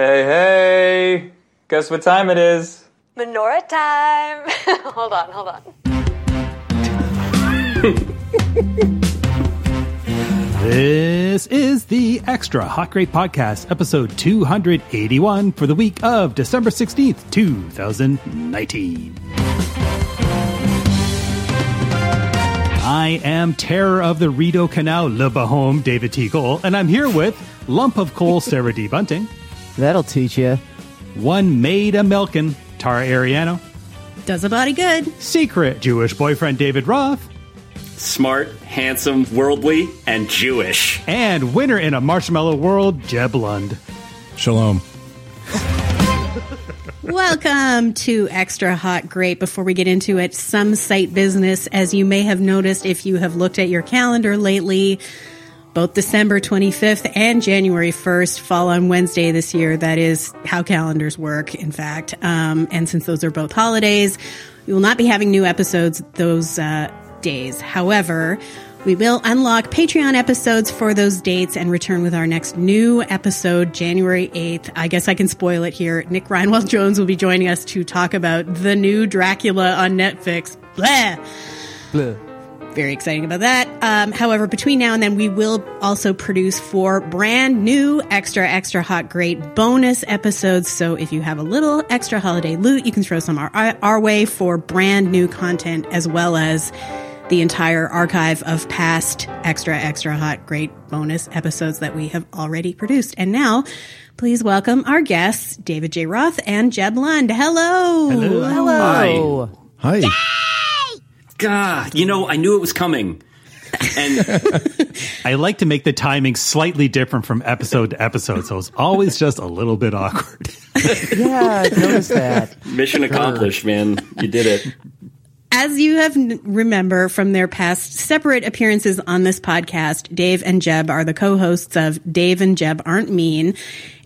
Hey, hey! Guess what time it is? Menorah time. hold on, hold on. This is the Extra Hot Great Podcast, episode 281 for the week of December 16th, 2019. I am Terror of the Rideau Canal, Le Bahome, David T. Cole, and I'm here with Lump of Coal, Sarah D. Bunting, That'll teach you. One Maid a Milkin, Tara Ariano, Does a body good. Secret Jewish Boyfriend David Roth, smart, handsome, worldly, and Jewish. and winner in a marshmallow world, Jeb Lund. Shalom. Welcome to Extra Hot Great. Before we get into it, some site business. As you may have noticed if you have looked at your calendar lately, both December 25th and January 1st fall on Wednesday this year. That is how calendars work, in fact. Um, and since those are both holidays, we will not be having new episodes those uh, days. However, we will unlock Patreon episodes for those dates and return with our next new episode, January 8th. I guess I can spoil it here. Nick Reinwald Jones will be joining us to talk about the new Dracula on Netflix. Blah. Very exciting about that. Um, however, between now and then, we will also produce four brand new extra, extra hot, great bonus episodes. So if you have a little extra holiday loot, you can throw some our, our way for brand new content as well as the entire archive of past extra, extra hot, great bonus episodes that we have already produced. And now, please welcome our guests, David J. Roth and Jeb Lund. Hello. Hello. Hi. God, you know, I knew it was coming. And I like to make the timing slightly different from episode to episode, so it's always just a little bit awkward. Yeah, I noticed that. mission accomplished, man. You did it. As you have n- remember from their past separate appearances on this podcast, Dave and Jeb are the co-hosts of Dave and Jeb Aren't Mean,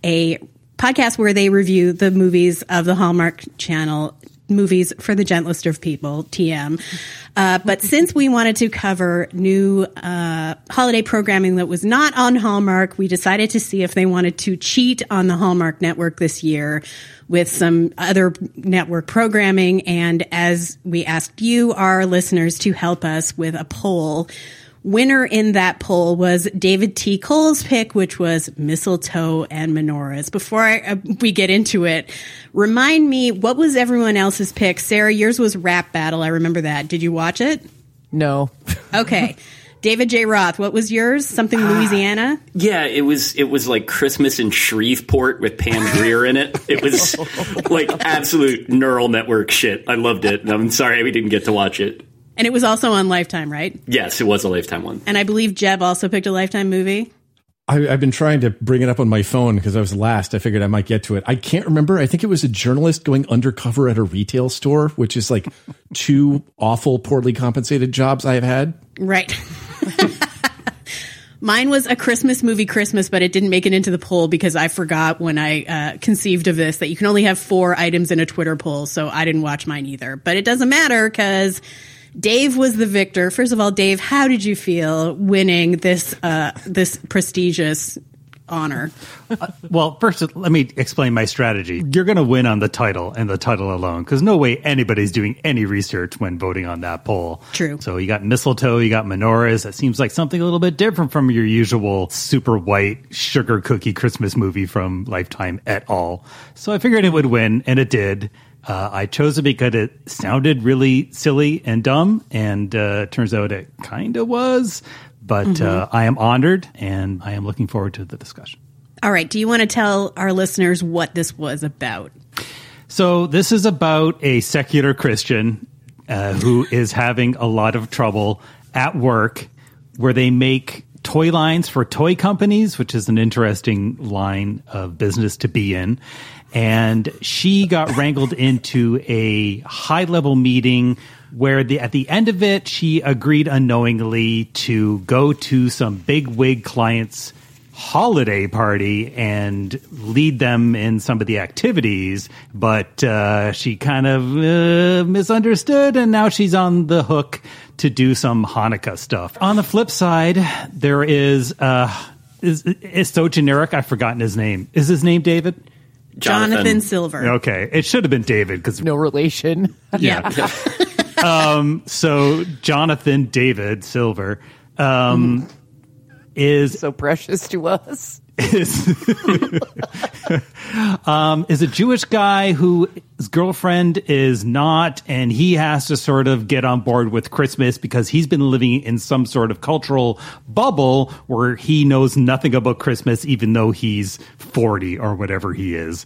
a podcast where they review the movies of the Hallmark Channel movies for the gentlest of people, TM. Uh, but since we wanted to cover new uh, holiday programming that was not on Hallmark, we decided to see if they wanted to cheat on the Hallmark network this year with some other network programming. And as we asked you, our listeners, to help us with a poll, winner in that poll was David T. Cole's pick, which was mistletoe and menorahs. Before I, uh, we get into it, remind me what was everyone else's pick? Sarah, yours was Rap Battle. I remember that. Did you watch it? No. Okay. David J. Roth, what was yours? Something Louisiana? Yeah, it was it was like Christmas in Shreveport with Pam Grier in it. It was like absolute neural network shit. I loved it. And I'm sorry we didn't get to watch it. And it was also on Lifetime, right? Yes, it was a lifetime one. And I believe Jeb also picked a Lifetime movie. I, I've been trying to bring it up on my phone because I was last. I figured I might get to it. I can't remember. I think it was a journalist going undercover at a retail store, which is like two awful, poorly compensated jobs I have had. Right. Mine was a Christmas movie, Christmas, but it didn't make it into the poll because I forgot when I uh, conceived of this that you can only have four items in a Twitter poll, so I didn't watch mine either. But it doesn't matter because Dave was the victor. First of all, Dave, how did you feel winning this uh, this prestigious honor? well, first, let me explain my strategy. You're going to win on the title and the title alone, because no way anybody's doing any research when voting on that poll. True. So you got mistletoe, you got menorahs. That seems like something a little bit different from your usual super white sugar cookie Christmas movie from Lifetime at all. So I figured it would win, and it did. Uh, I chose it because it sounded really silly and dumb, and uh, turns out it kind of was. But uh, I am honored, and I am looking forward to the discussion. All right. Do you want to tell our listeners what this was about? So this is about a secular Christian uh, who is having a lot of trouble at work, where they make toy lines for toy companies, which is an interesting line of business to be in. And she got wrangled into a high level meeting where the, at the end of it, she agreed unknowingly to go to some big wig clients holiday party and lead them in some of the activities, but uh, she kind of uh, misunderstood, and now she's on the hook to do some Hanukkah stuff. On the flip side, there is uh, is is so generic. I've forgotten his name. Is his name David? Jonathan, Silver. Okay, it should have been David because No relation. yeah. um, so Jonathan David Silver um, is so precious to us. Is um, is a Jewish guy who his girlfriend is not, and he has to sort of get on board with Christmas because he's been living in some sort of cultural bubble where he knows nothing about Christmas, even though he's forty or whatever he is.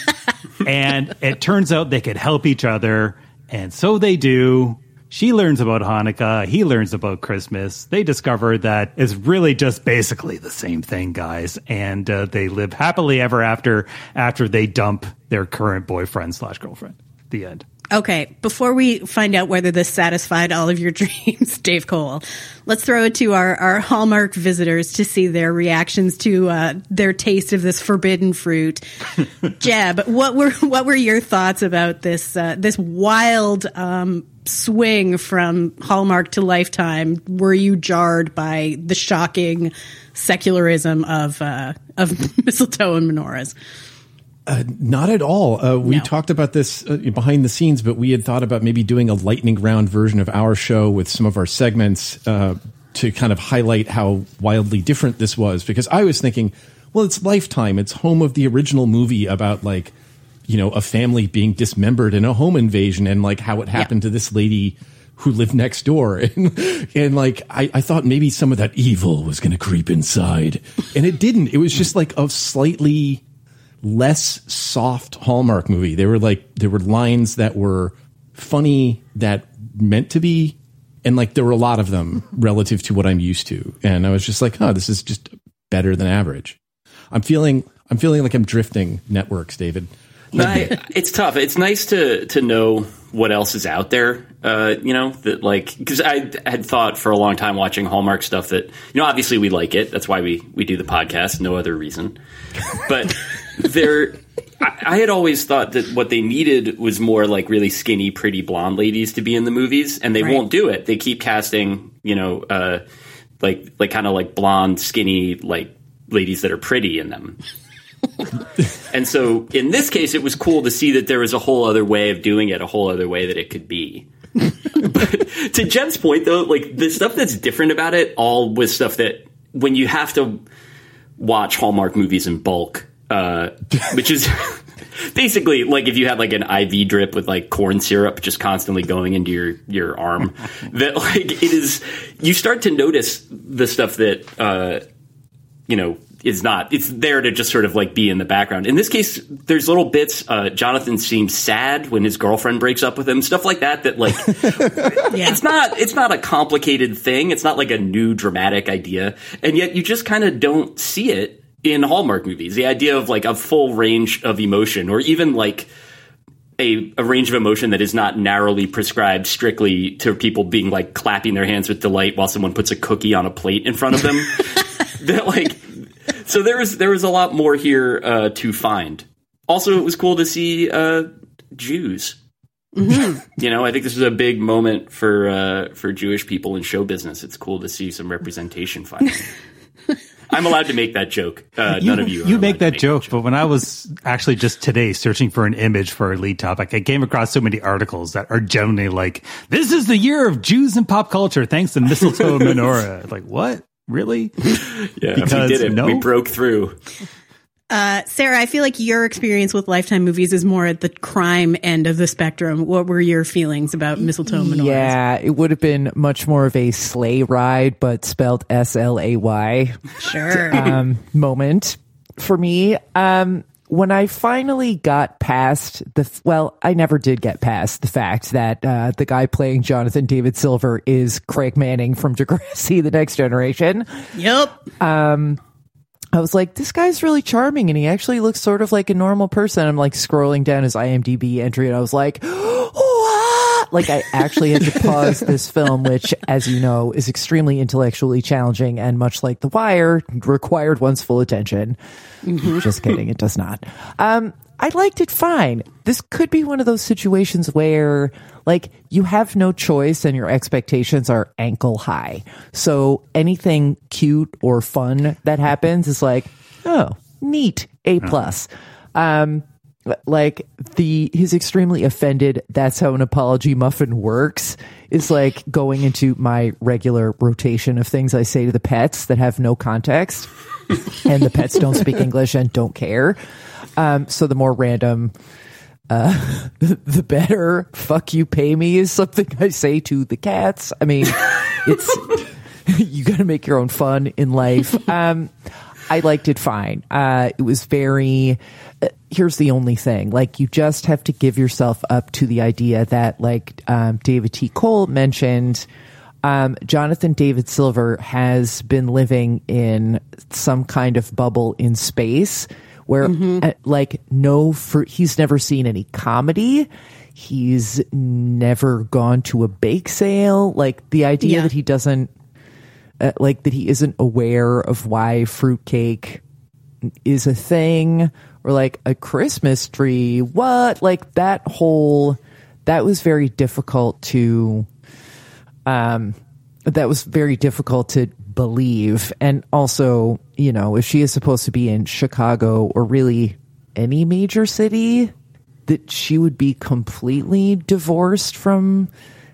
and it turns out they could help each other, and so they do. She learns about Hanukkah. He learns about Christmas. They discover that it's really just basically the same thing, guys. And uh, they live happily ever after after they dump their current boyfriend slash girlfriend. The end. Okay, before we find out whether this satisfied all of your dreams, Dave Cole, let's throw it to our, our Hallmark visitors to see their reactions to uh, their taste of this forbidden fruit. Jeb, what were what were your thoughts about this uh, this wild um, swing from Hallmark to Lifetime? Were you jarred by the shocking secularism of uh, of mistletoe and menorahs? Not at all. Uh, we No. talked about this uh, behind the scenes, but we had thought about maybe doing a lightning round version of our show with some of our segments uh, to kind of highlight how wildly different this was. Because I was thinking, well, it's Lifetime. It's home of the original movie about like, you know, a family being dismembered in a home invasion and like how it happened to this lady who lived next door. And, and like, I, I thought maybe some of that evil was going to creep inside. And it didn't. It was just like a slightly less soft Hallmark movie. There were like there were lines that were funny that meant to be and like there were a lot of them relative to what I'm used to. And I was just like, "Oh, this is just better than average." I'm feeling I'm feeling like I'm drifting networks, David. No, I, it's tough. It's nice to to know what else is out there. Uh, you know that like because I had thought for a long time watching Hallmark stuff that you know obviously we like it. That's why we we do the podcast. No other reason. But there, I, I had always thought that what they needed was more like really skinny, pretty blonde ladies to be in the movies, and they Right. won't do it. They keep casting you know uh, like like kind of like blonde, skinny like ladies that are pretty in them. And so in this case, it was cool to see that there was a whole other way of doing it, a whole other way that it could be. but to Jeb's point, though, like the stuff that's different about it all was stuff that when you have to watch Hallmark movies in bulk, uh, which is basically like if you had like an IV drip with like corn syrup just constantly going into your your arm, that like it is you start to notice the stuff that uh, you know is not it's there to just sort of like be in the background. In this case there's little bits uh, jonathan seems sad when his girlfriend breaks up with him stuff like that that like Yeah. it's not it's not a complicated thing. It's not like a new dramatic idea. And yet you just kind of don't see it in hallmark movies the idea of like a full range of emotion or even like a, a range of emotion that is not narrowly prescribed strictly to people being like clapping their hands with delight while someone puts a cookie on a plate in front of them. that like, so there was there was a lot more here uh, to find. Also, it was cool to see uh, Jews. You know, I think this was a big moment for uh, for Jewish people in show business. It's cool to see some representation finally. I'm allowed to make that joke. Uh, none of you. Are you make that joke, but when I was actually just today searching for an image for a lead topic, I came across so many articles that are generally like, "This is the year of Jews in pop culture, thanks to mistletoe and menorah." Like, what? Really? Yeah, Because we did it. no- We broke through. Uh, Sarah, I feel like your experience with Lifetime movies is more at the crime end of the spectrum. What were your feelings about mistletoe menorahs? Yeah, it would have been much more of a sleigh ride, but spelled S L A Y Sure. um, moment for me. Um, when I finally got past the, well, I never did get past the fact that uh, the guy playing Jonathan David Silver is Craig Manning from Degrassi: The Next Generation. yep. I was like, this guy's really charming, and he actually looks sort of like a normal person. I'm like scrolling down his IMDb entry, and I was like, what? Like, I actually had to pause this film, which, as you know, is extremely intellectually challenging, and much like The Wire, required one's full attention. Just kidding, it does not. Um, I liked it fine. This could be one of those situations where, like, you have no choice and your expectations are ankle high. So anything cute or fun that happens is like, oh, neat, A plus. Um, like the he's extremely offended. That's how an apology muffin works. Is like going into my regular rotation of things I say to the pets that have no context, and the pets don't speak English and don't care. Um, so the more random, uh, the better. Fuck you, pay me is something I say to the cats. I mean, it's you got to make your own fun in life. Um, I liked it fine. Uh, it was very. Uh, here's the only thing: like you just have to give yourself up to the idea that, like um, David T. Cole mentioned, um, Jonathan David Silver has been living in some kind of bubble in space where, uh, like, no, for he's never seen any comedy. He's never gone to a bake sale. Like the idea Yeah. that he doesn't uh, like that he isn't aware of why fruitcake is a thing or like a Christmas tree. What? Like that whole that was very difficult to um that was very difficult to believe and also, you know, if she is supposed to be in Chicago or really any major city that she would be completely divorced from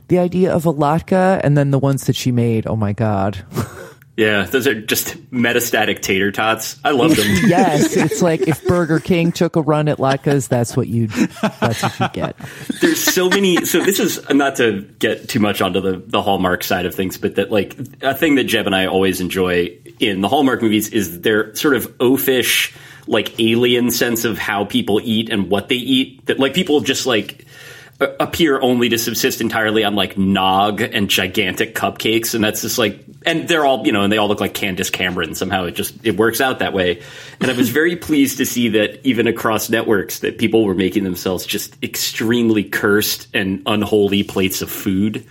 the idea of a latke and then the ones that she made, oh my god. Yeah, those are just metastatic tater tots. I love them. yes, it's like if Burger King took a run at latkes, that's what you that's what you get. There's so many. So this is not to get too much onto the the Hallmark side of things, but that like a thing that Jeb and I always enjoy in the Hallmark movies is their sort of oafish, like alien sense of how people eat and what they eat. That like people just like appear only to subsist entirely on like nog and gigantic cupcakes and that's just like and they're all you know and they all look like Candace Cameron. Somehow it just it works out that way. And I was very pleased to see that even across networks that people were making themselves just extremely cursed and unholy plates of food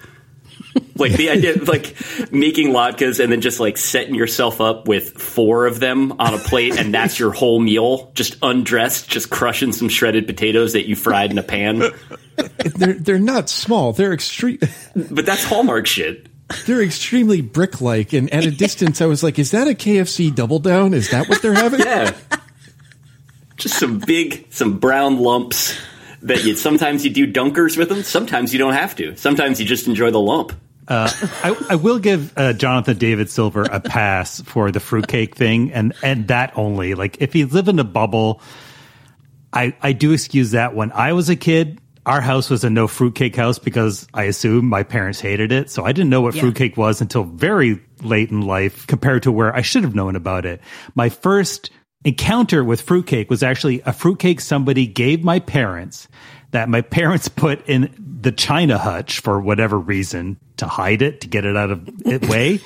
like the idea of like making latkes and then just like setting yourself up with four of them on a plate and that's your whole meal just undressed just crushing some shredded potatoes that you fried in a pan They're they're not small. They're extreme. but that's hallmark shit They're extremely brick-like, and at a distance, I was like, "Is that a KFC double down? Is that what they're having?" yeah just some big some brown lumps that you sometimes you do dunkers with them sometimes you don't have to sometimes you just enjoy the lump I, I will give uh, Jonathan David Silver a pass for the fruitcake thing, and and that only. Like, if he lived in a bubble, I I do excuse that. When I was a kid, our house was a no fruitcake house because I assume my parents hated it, so I didn't know what Yeah. fruitcake was until very late in life, compared to where I should have known about it. My first encounter with fruitcake was actually a fruitcake somebody gave my parents that my parents put in the china hutch for whatever reason to hide it to get it out of it way.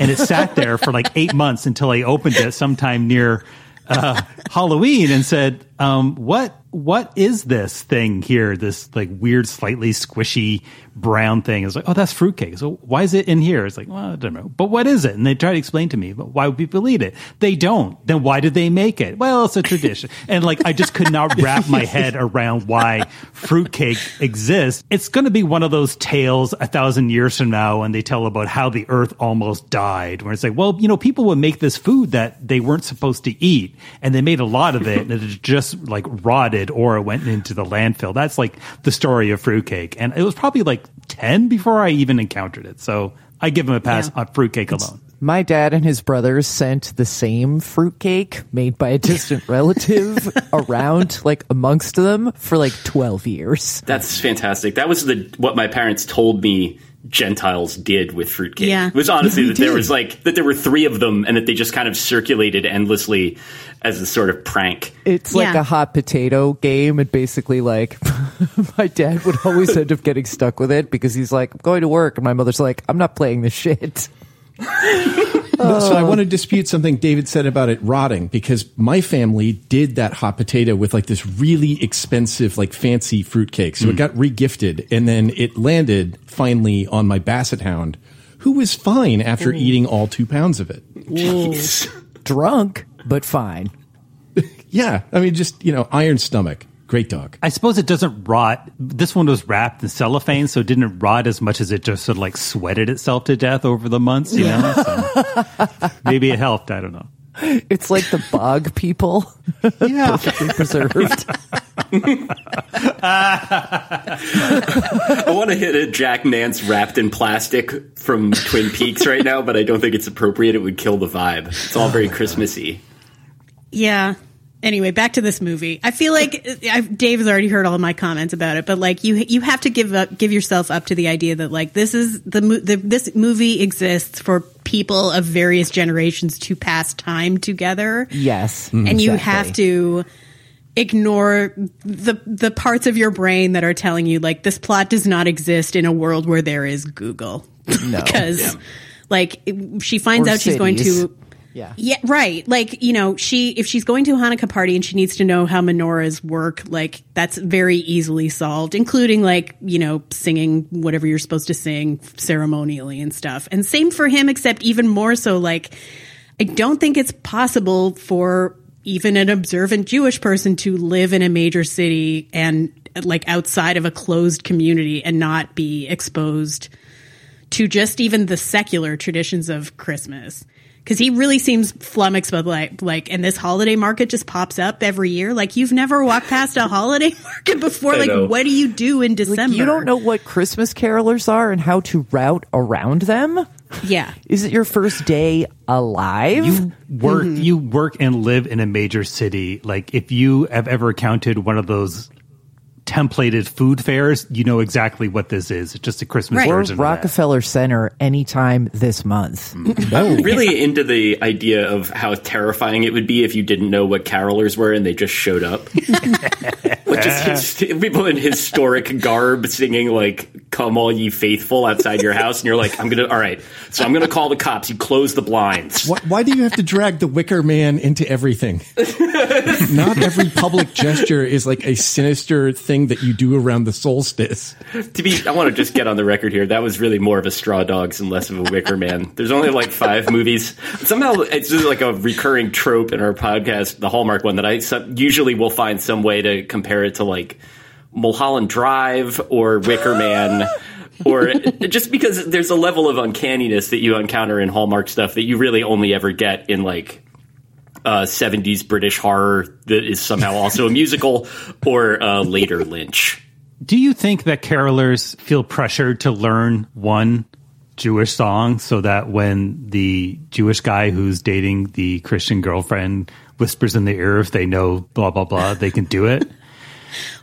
And it sat there for like eight months until i opened it sometime near uh, halloween and said um, what what is this thing here? This like weird slightly squishy brown thing. It's like oh that's fruitcake. So why is it in here? It's like well i don't know. But what is it? And they try to explain to me but why would people eat it? They don't. Then why did they make it? Well it's a tradition. And like i just could not wrap my head around why fruitcake exists. It's going to be one of those tales a thousand years from now when they tell about how the earth almost died where it's like well you know people would make this food that they weren't supposed to eat and they made a lot of it and it just like rotted or it went into the landfill that's like the story of fruitcake and it was probably like 10 before i even encountered it so i give him a pass Yeah. on fruitcake alone My dad and his brothers sent the same fruitcake made by a distant relative around like amongst them for like 12 years. That's fantastic. That was the what my parents told me Gentiles did with fruitcake. Yeah. It was honestly We that there was like that there were three of them and that they just kind of circulated endlessly as a sort of prank. It's like Yeah. a hot potato game and basically like my dad would always end up getting stuck with it because he's like, I'm going to work and my mother's like, I'm not playing this shit. So I oh. want to dispute something David said about it rotting because my family did that hot potato with like this really expensive, like fancy fruitcake. So it hmm. got regifted and then it landed finally on my basset hound, who was fine after hmm. eating all two pounds of it. Jeez. Drunk, but fine. Yeah. I mean, just, you know, iron stomach. Great dog. I suppose it doesn't rot. This one was wrapped in cellophane, so it didn't rot as much as it just sort of like sweated itself to death over the months, you know? So maybe it helped. I don't know. It's like the bog people, Yeah. perfectly preserved. I want to hit a Jack Nance wrapped in plastic from Twin Peaks right now, but I don't think it's appropriate. It would kill the vibe. It's all very oh Christmassy. Yeah. Anyway, back to this movie. I feel like I've, Dave has already heard all of my comments about it, but like you, you have to give up, give yourself up to the idea that like this is the, the this movie exists for people of various generations to pass time together. Yes, mm-hmm. and you exactly. have to ignore the the parts of your brain that are telling you like this plot does not exist in a world where there is Google. No. because like she finds Or out she's going to Yeah. yeah, right. Like, you know, she if she's going to a Hanukkah party and she needs to know how menorahs work, like that's very easily solved, including like, you know, singing whatever you're supposed to sing ceremonially and stuff. And same for him, except even more so like I don't think it's possible for even an observant Jewish person to live in a major city and like outside of a closed community and not be exposed to just even the secular traditions of Christmas. Cause he really seems flummoxed by like, like, and this holiday market just pops up every year. Like you've never walked past a holiday market before. I Like, know. what do you do in December? Like, you don't know what Christmas carolers are and how to route around them. Yeah. Is it your first day alive? You work mm-hmm. you work and live in a major city. Like if you have ever counted one of those templated food fairs, you know exactly what this is. It's just a Christmas Right. or version of that. Rockefeller Center anytime this month. Mm. I'm really into the idea of how terrifying it would be if you didn't know what carolers were and they just showed up. Like just his, people in historic garb singing like "Come all ye faithful" outside your house, and you're like, "I'm gonna, all right." So I'm gonna call the cops. You close the blinds. Why, why do you have to drag the Wicker Man into everything? Not every public gesture is like a sinister thing that you do around the solstice. To be, I want to just get on the record here. That was really more of a Straw Dogs and less of a Wicker Man. There's only like five movies. Somehow it's just like a recurring trope in our podcast, the Hallmark one, that I usually will find some way to compare it to like Mulholland Drive or Wicker Man. or just because there's a level of uncanniness that you encounter in Hallmark stuff that you really only ever get in like uh, 70s British horror that is somehow also a musical or uh, later Lynch. Do you think that carolers feel pressured to learn one Jewish song so that when the Jewish guy who's dating the Christian girlfriend whispers in the ear if they know blah blah blah, they can do it?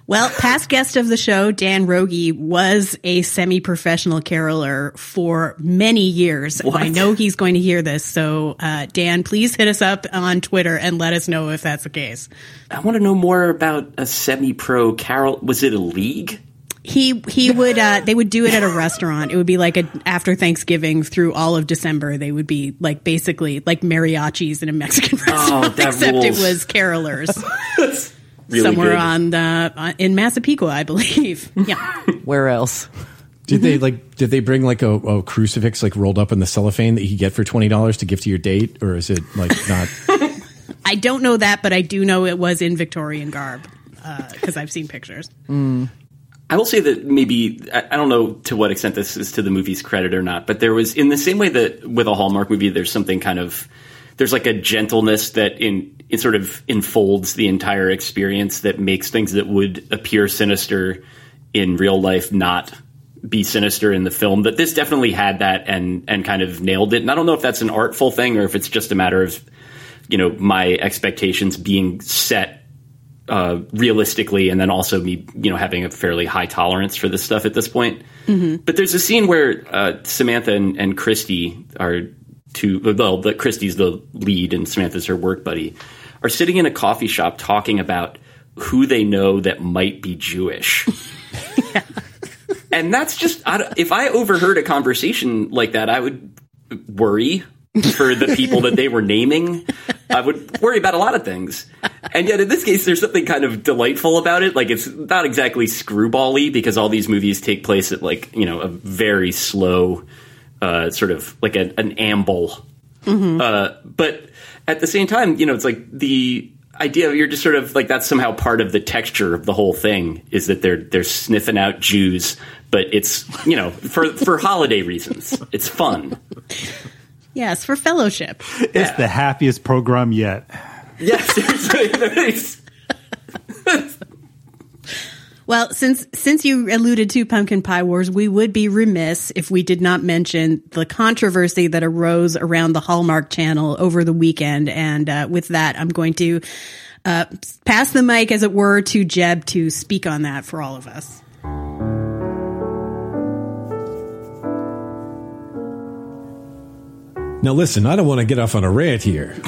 Well, past guest of the show, Dan Rogie, was a semi-professional caroler for many years. And I know he's going to hear this. So, uh, Dan, please hit us up on Twitter and let us know if that's the case. I want to know more about a semi-pro carol. Was it a league? He he would uh, they would do it at a restaurant. It would be like a after Thanksgiving through all of December. They would be like basically like mariachis in a Mexican restaurant, that except rules. it was carolers Really somewhere good. on the uh, in Massapequa, I believe. Yeah. Where else? Did they like? Did they bring like a, a crucifix like rolled up in the cellophane that you get for twenty dollars to give to your date, or is it like not? I don't know that, but I do know it was in Victorian garb because I've seen pictures. I will say that maybe I I don't know to what extent this is to the movie's credit or not, but there was in the same way that with a Hallmark movie, there's something kind of there's like a gentleness that in it sort of enfolds the entire experience that makes things that would appear sinister in real life not be sinister in the film. But this definitely had that and and kind of nailed it. And I don't know if that's an artful thing or if it's just a matter of you know my expectations being set uh, realistically, and then also me, you know, having a fairly high tolerance for this stuff at this point. But there's a scene where uh, Samantha and, and Christy are two. Well, the Christy's the lead, and Samantha's her work buddy. Are sitting in a coffee shop talking about who they know that might be Jewish. And that's just I if I overheard a conversation like that, I would worry for the people that they were naming. I would worry about a lot of things. And yet in this case there's something kind of delightful about it. Like it's not exactly screwbally because all these movies take place at like, you know, a very slow uh, sort of like a, an amble. Uh, but at the same time, you know, it's like the idea of you're just sort of like that's somehow part of the texture of the whole thing is that they're they're sniffing out Jews, but it's you know for for holiday reasons. It's fun. Yes, for fellowship. It's the happiest program yet. Yeah, seriously. Well, since since you alluded to Pumpkin Pie Wars, we would be remiss if we did not mention the controversy that arose around the Hallmark Channel over the weekend. And uh, with that, I'm going to uh, pass the mic, as it were, to Jeb to speak on that for all of us. Now, listen, I don't want to get off on a rant here,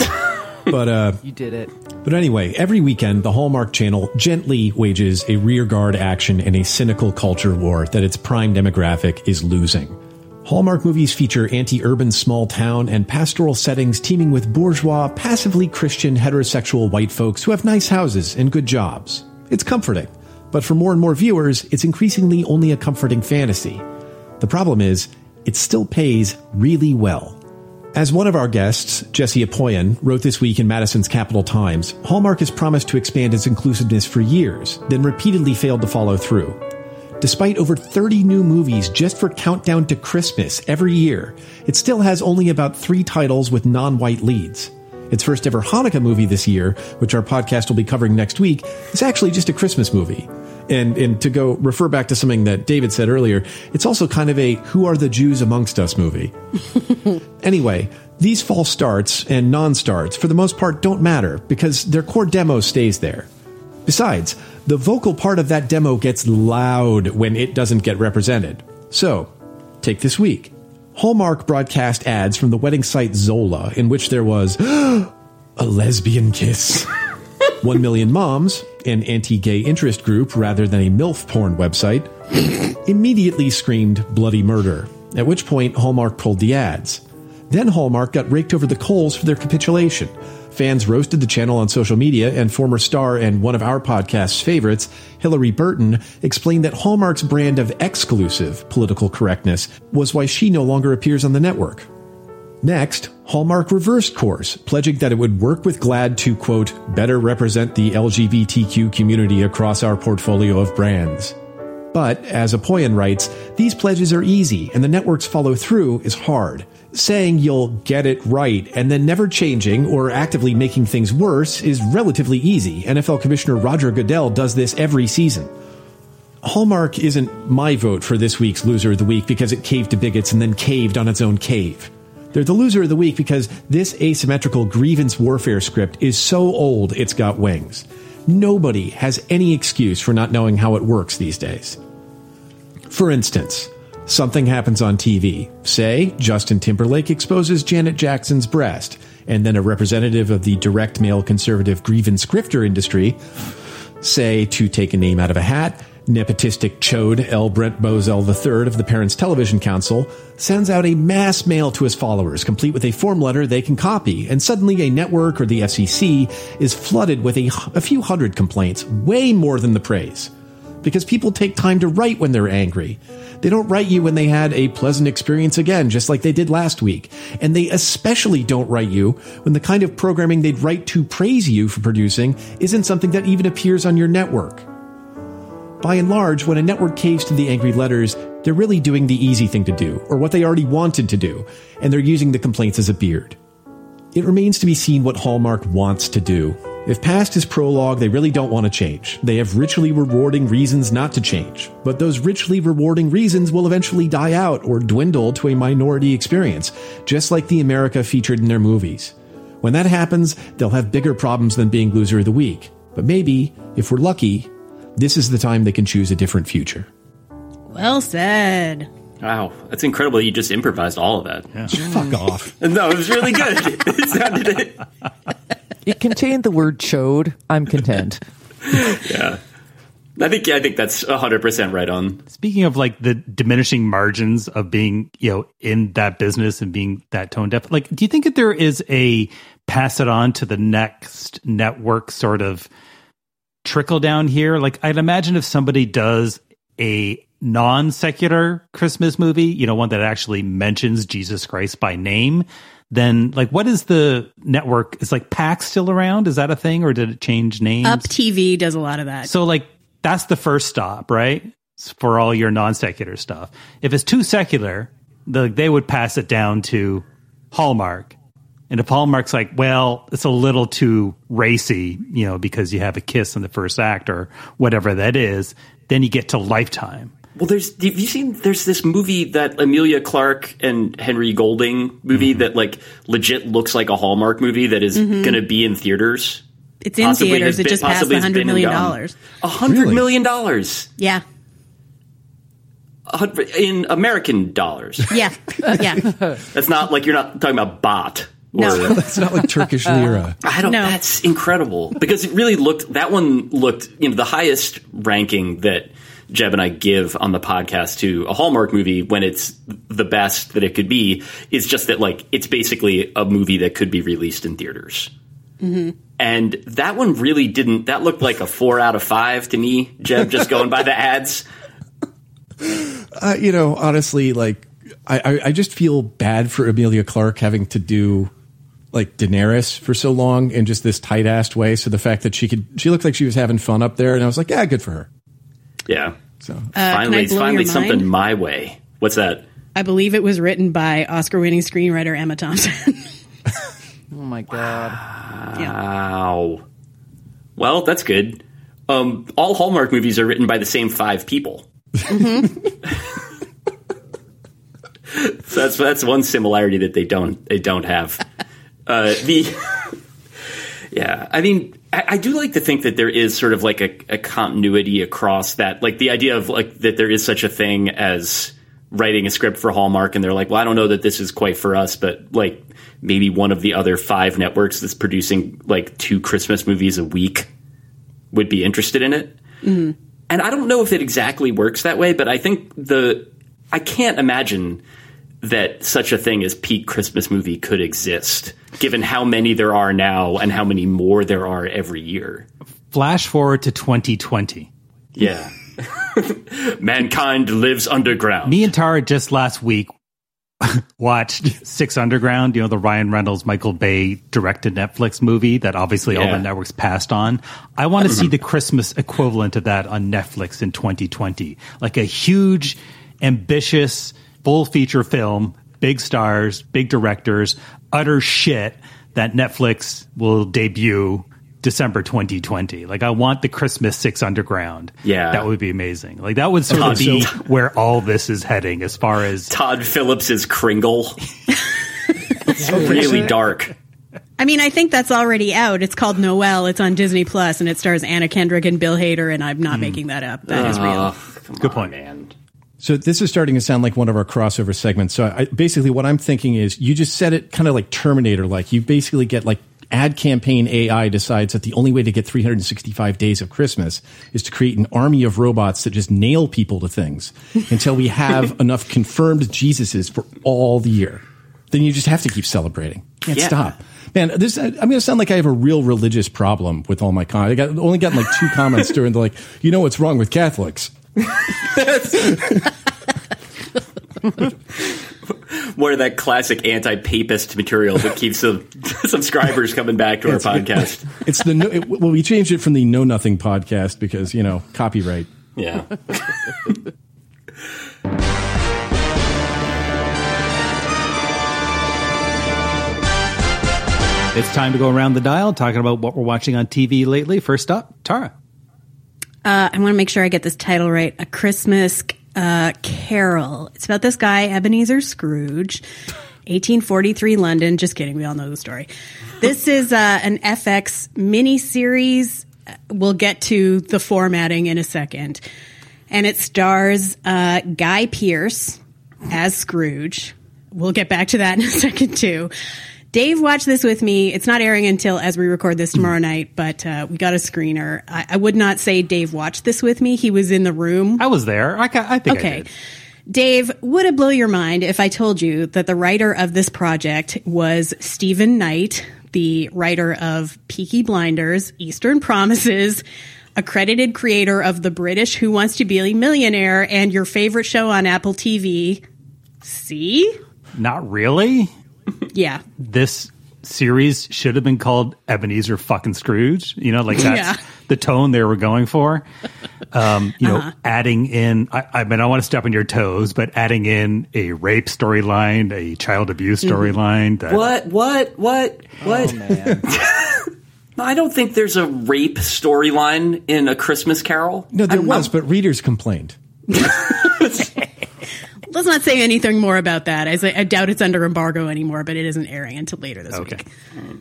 but uh, You did it. But anyway, every weekend, the Hallmark Channel gently wages a rearguard action in a cynical culture war that its prime demographic is losing. Hallmark movies feature anti urban small town and pastoral settings teeming with bourgeois, passively Christian, heterosexual white folks who have nice houses and good jobs. It's comforting, but for more and more viewers, it's increasingly only a comforting fantasy. The problem is, it still pays really well. As one of our guests, Jesse Apoyan, wrote this week in Madison's Capital Times, Hallmark has promised to expand its inclusiveness for years, then repeatedly failed to follow through. Despite over 30 new movies just for Countdown to Christmas every year, it still has only about three titles with non white leads. Its first ever Hanukkah movie this year, which our podcast will be covering next week, is actually just a Christmas movie. And, and to go refer back to something that David said earlier, it's also kind of a Who Are the Jews Amongst Us movie. Anyway, these false starts and non starts, for the most part, don't matter because their core demo stays there. Besides, the vocal part of that demo gets loud when it doesn't get represented. So, take this week. Hallmark broadcast ads from the wedding site Zola in which there was a lesbian kiss. One Million Moms, an anti gay interest group rather than a MILF porn website, immediately screamed bloody murder, at which point Hallmark pulled the ads. Then Hallmark got raked over the coals for their capitulation. Fans roasted the channel on social media, and former star and one of our podcast's favorites, Hilarie Burton, explained that Hallmark's brand of exclusive political correctness was why she no longer appears on the network. Next, Hallmark reversed course, pledging that it would work with GLAAD to, quote, better represent the LGBTQ community across our portfolio of brands. But, as Apoyan writes, these pledges are easy, and the network's follow through is hard. Saying you'll get it right and then never changing or actively making things worse is relatively easy. NFL Commissioner Roger Goodell does this every season. Hallmark isn't my vote for this week's Loser of the Week because it caved to bigots and then caved on its own cave. They're the loser of the week because this asymmetrical grievance warfare script is so old it's got wings. Nobody has any excuse for not knowing how it works these days. For instance, something happens on TV. Say, Justin Timberlake exposes Janet Jackson's breast, and then a representative of the direct mail conservative grievance grifter industry, say, to take a name out of a hat, nepotistic chode L. Brent Bozell III of the Parents Television Council sends out a mass mail to his followers, complete with a form letter they can copy, and suddenly a network or the FCC is flooded with a, a few hundred complaints, way more than the praise. Because people take time to write when they're angry. They don't write you when they had a pleasant experience again, just like they did last week. And they especially don't write you when the kind of programming they'd write to praise you for producing isn't something that even appears on your network. By and large, when a network caves to the angry letters, they're really doing the easy thing to do, or what they already wanted to do, and they're using the complaints as a beard. It remains to be seen what Hallmark wants to do. If past is prologue, they really don't want to change. They have richly rewarding reasons not to change. But those richly rewarding reasons will eventually die out or dwindle to a minority experience, just like the America featured in their movies. When that happens, they'll have bigger problems than being loser of the week. But maybe, if we're lucky, this is the time they can choose a different future. Well said. Wow, that's incredible. You just improvised all of that. Fuck hmm. off. No, it was really good. it sounded. It contained the word chode. I'm content. Yeah, I think I think that's hundred percent right on. Speaking of like the diminishing margins of being, you know, in that business and being that tone deaf, like, do you think that there is a pass it on to the next network sort of trickle down here? Like, I'd imagine if somebody does a non secular Christmas movie, you know, one that actually mentions Jesus Christ by name, then like, what is the network? Is like PAX still around? Is that a thing or did it change names? Up TV does a lot of that. So like that's the first stop, right? For all your non secular stuff. If it's too secular, the, they would pass it down to Hallmark. And if Hallmark's like, well, it's a little too racy, you know, because you have a kiss in the first act or whatever that is, then you get to Lifetime. Well, there's have you seen there's this movie that Emilia Clarke and Henry Golding movie Mm-hmm. that like legit looks like a Hallmark movie that is going to be in theaters. It's in Possibly theaters. has It been- just passed possibly a has hundred been million and gone. dollars. A hundred Really? million dollars Yeah, in American dollars. yeah, yeah. That's not like you're not talking about bot. Or, No. It's not like Turkish lira. I don't. No. That's incredible because it really looked. That one looked. You know, the highest ranking that Jeb and I give on the podcast to a Hallmark movie when it's the best that it could be is just that like it's basically a movie that could be released in theaters. And that one really didn't. That looked like a four out of five to me, Jeb. Just going by the ads. Uh, you know, honestly, like I, I, I just feel bad for Emilia Clarke having to do like Daenerys for so long in just this tight assed way. So the fact that she could, she looked like she was having fun up there, and I was like, yeah, good for her. Yeah. So finally, it's finally something mind? my way. What's that? I believe it was written by Oscar-winning screenwriter Emma Thompson. Oh my god. yeah. Wow. Well, that's good. Um, all Hallmark movies are written by the same five people. so that's that's one similarity that they don't they don't have. Uh, the yeah, I mean, I, I do like to think that there is sort of like a, a continuity across that, like the idea of like that there is such a thing as writing a script for Hallmark, and they're like, well, I don't know that this is quite for us, but like maybe one of the other five networks that's producing like two Christmas movies a week would be interested in it. And I don't know if it exactly works that way, but I think the I can't imagine that such a thing as peak Christmas movie could exist, given how many there are now and how many more there are every year. Flash forward to 2020. Yeah. Mankind lives underground. Me and Tara just last week watched Six Underground, you know, the Ryan Reynolds, Michael Bay directed Netflix movie that obviously all the networks passed on. I want to see mm-hmm. the Christmas equivalent of that on Netflix in 2020. Like a huge, ambitious, full feature film, big stars, big directors, utter shit that Netflix will debut December 2020. Like I want the Christmas Six Underground. Yeah. That would be amazing. Like that would sort of be where all this is heading as far as Todd Phillips is Kringle. it's really dark. I mean, I think that's already out. It's called Noelle. It's on Disney Plus, and it stars Anna Kendrick and Bill Hader. And I'm not hmm. making that up. That is ah, real. Good point. man. So this is starting to sound like one of our crossover segments. So I, basically, what I'm thinking is, you just said it kind of like Terminator. Like you basically get like ad campaign AI decides that the only way to get 365 days of Christmas is to create an army of robots that just nail people to things until we have enough confirmed Jesuses for all the year. Then you just have to keep celebrating. Can't Yeah. stop. Man, this uh, I'm going to sound like I have a real religious problem with all my comments. I got only gotten like two comments during the like, you know what's wrong with Catholics? More of that classic anti-papist material that keeps the subscribers coming back to our podcast. It's the no, it, well, we changed it from the Know Nothing podcast because you know copyright. Yeah. It's time to go around the dial talking about what we're watching on TV lately. First up, Tara. Uh, I want to make sure I get this title right. A Christmas uh, Carol. It's about this guy, Ebenezer Scrooge, 1843 London. Just kidding. We all know the story. This is uh, an FX miniseries. We'll get to the formatting in a second. And it stars uh, Guy Pearce as Scrooge. We'll get back to that in a second, too. Dave watched this with me. It's not airing until as we record this tomorrow night, but uh, we got a screener. I, I would not say Dave watched this with me. He was in the room. I was there. I, ca- I think I Okay. did. Dave, would it blow your mind if I told you that the writer of this project was Steven Knight, the writer of Peaky Blinders, Eastern Promises, accredited creator of the British Who Wants to Be a Millionaire, and your favorite show on Apple TV? See? Not really. Yeah. This series should have been called Ebenezer fucking Scrooge. You know, like that's Yeah. the tone they were going for. um, you know, adding in, I, I mean, I want to step on your toes, but adding in a rape storyline, a child abuse storyline. that- What? What? What? What? I don't think there's a rape storyline in A Christmas Carol. No, there I'm- was, but readers complained. Let's not say anything more about that. I, I doubt it's under embargo anymore, but it isn't airing until later this Okay. week.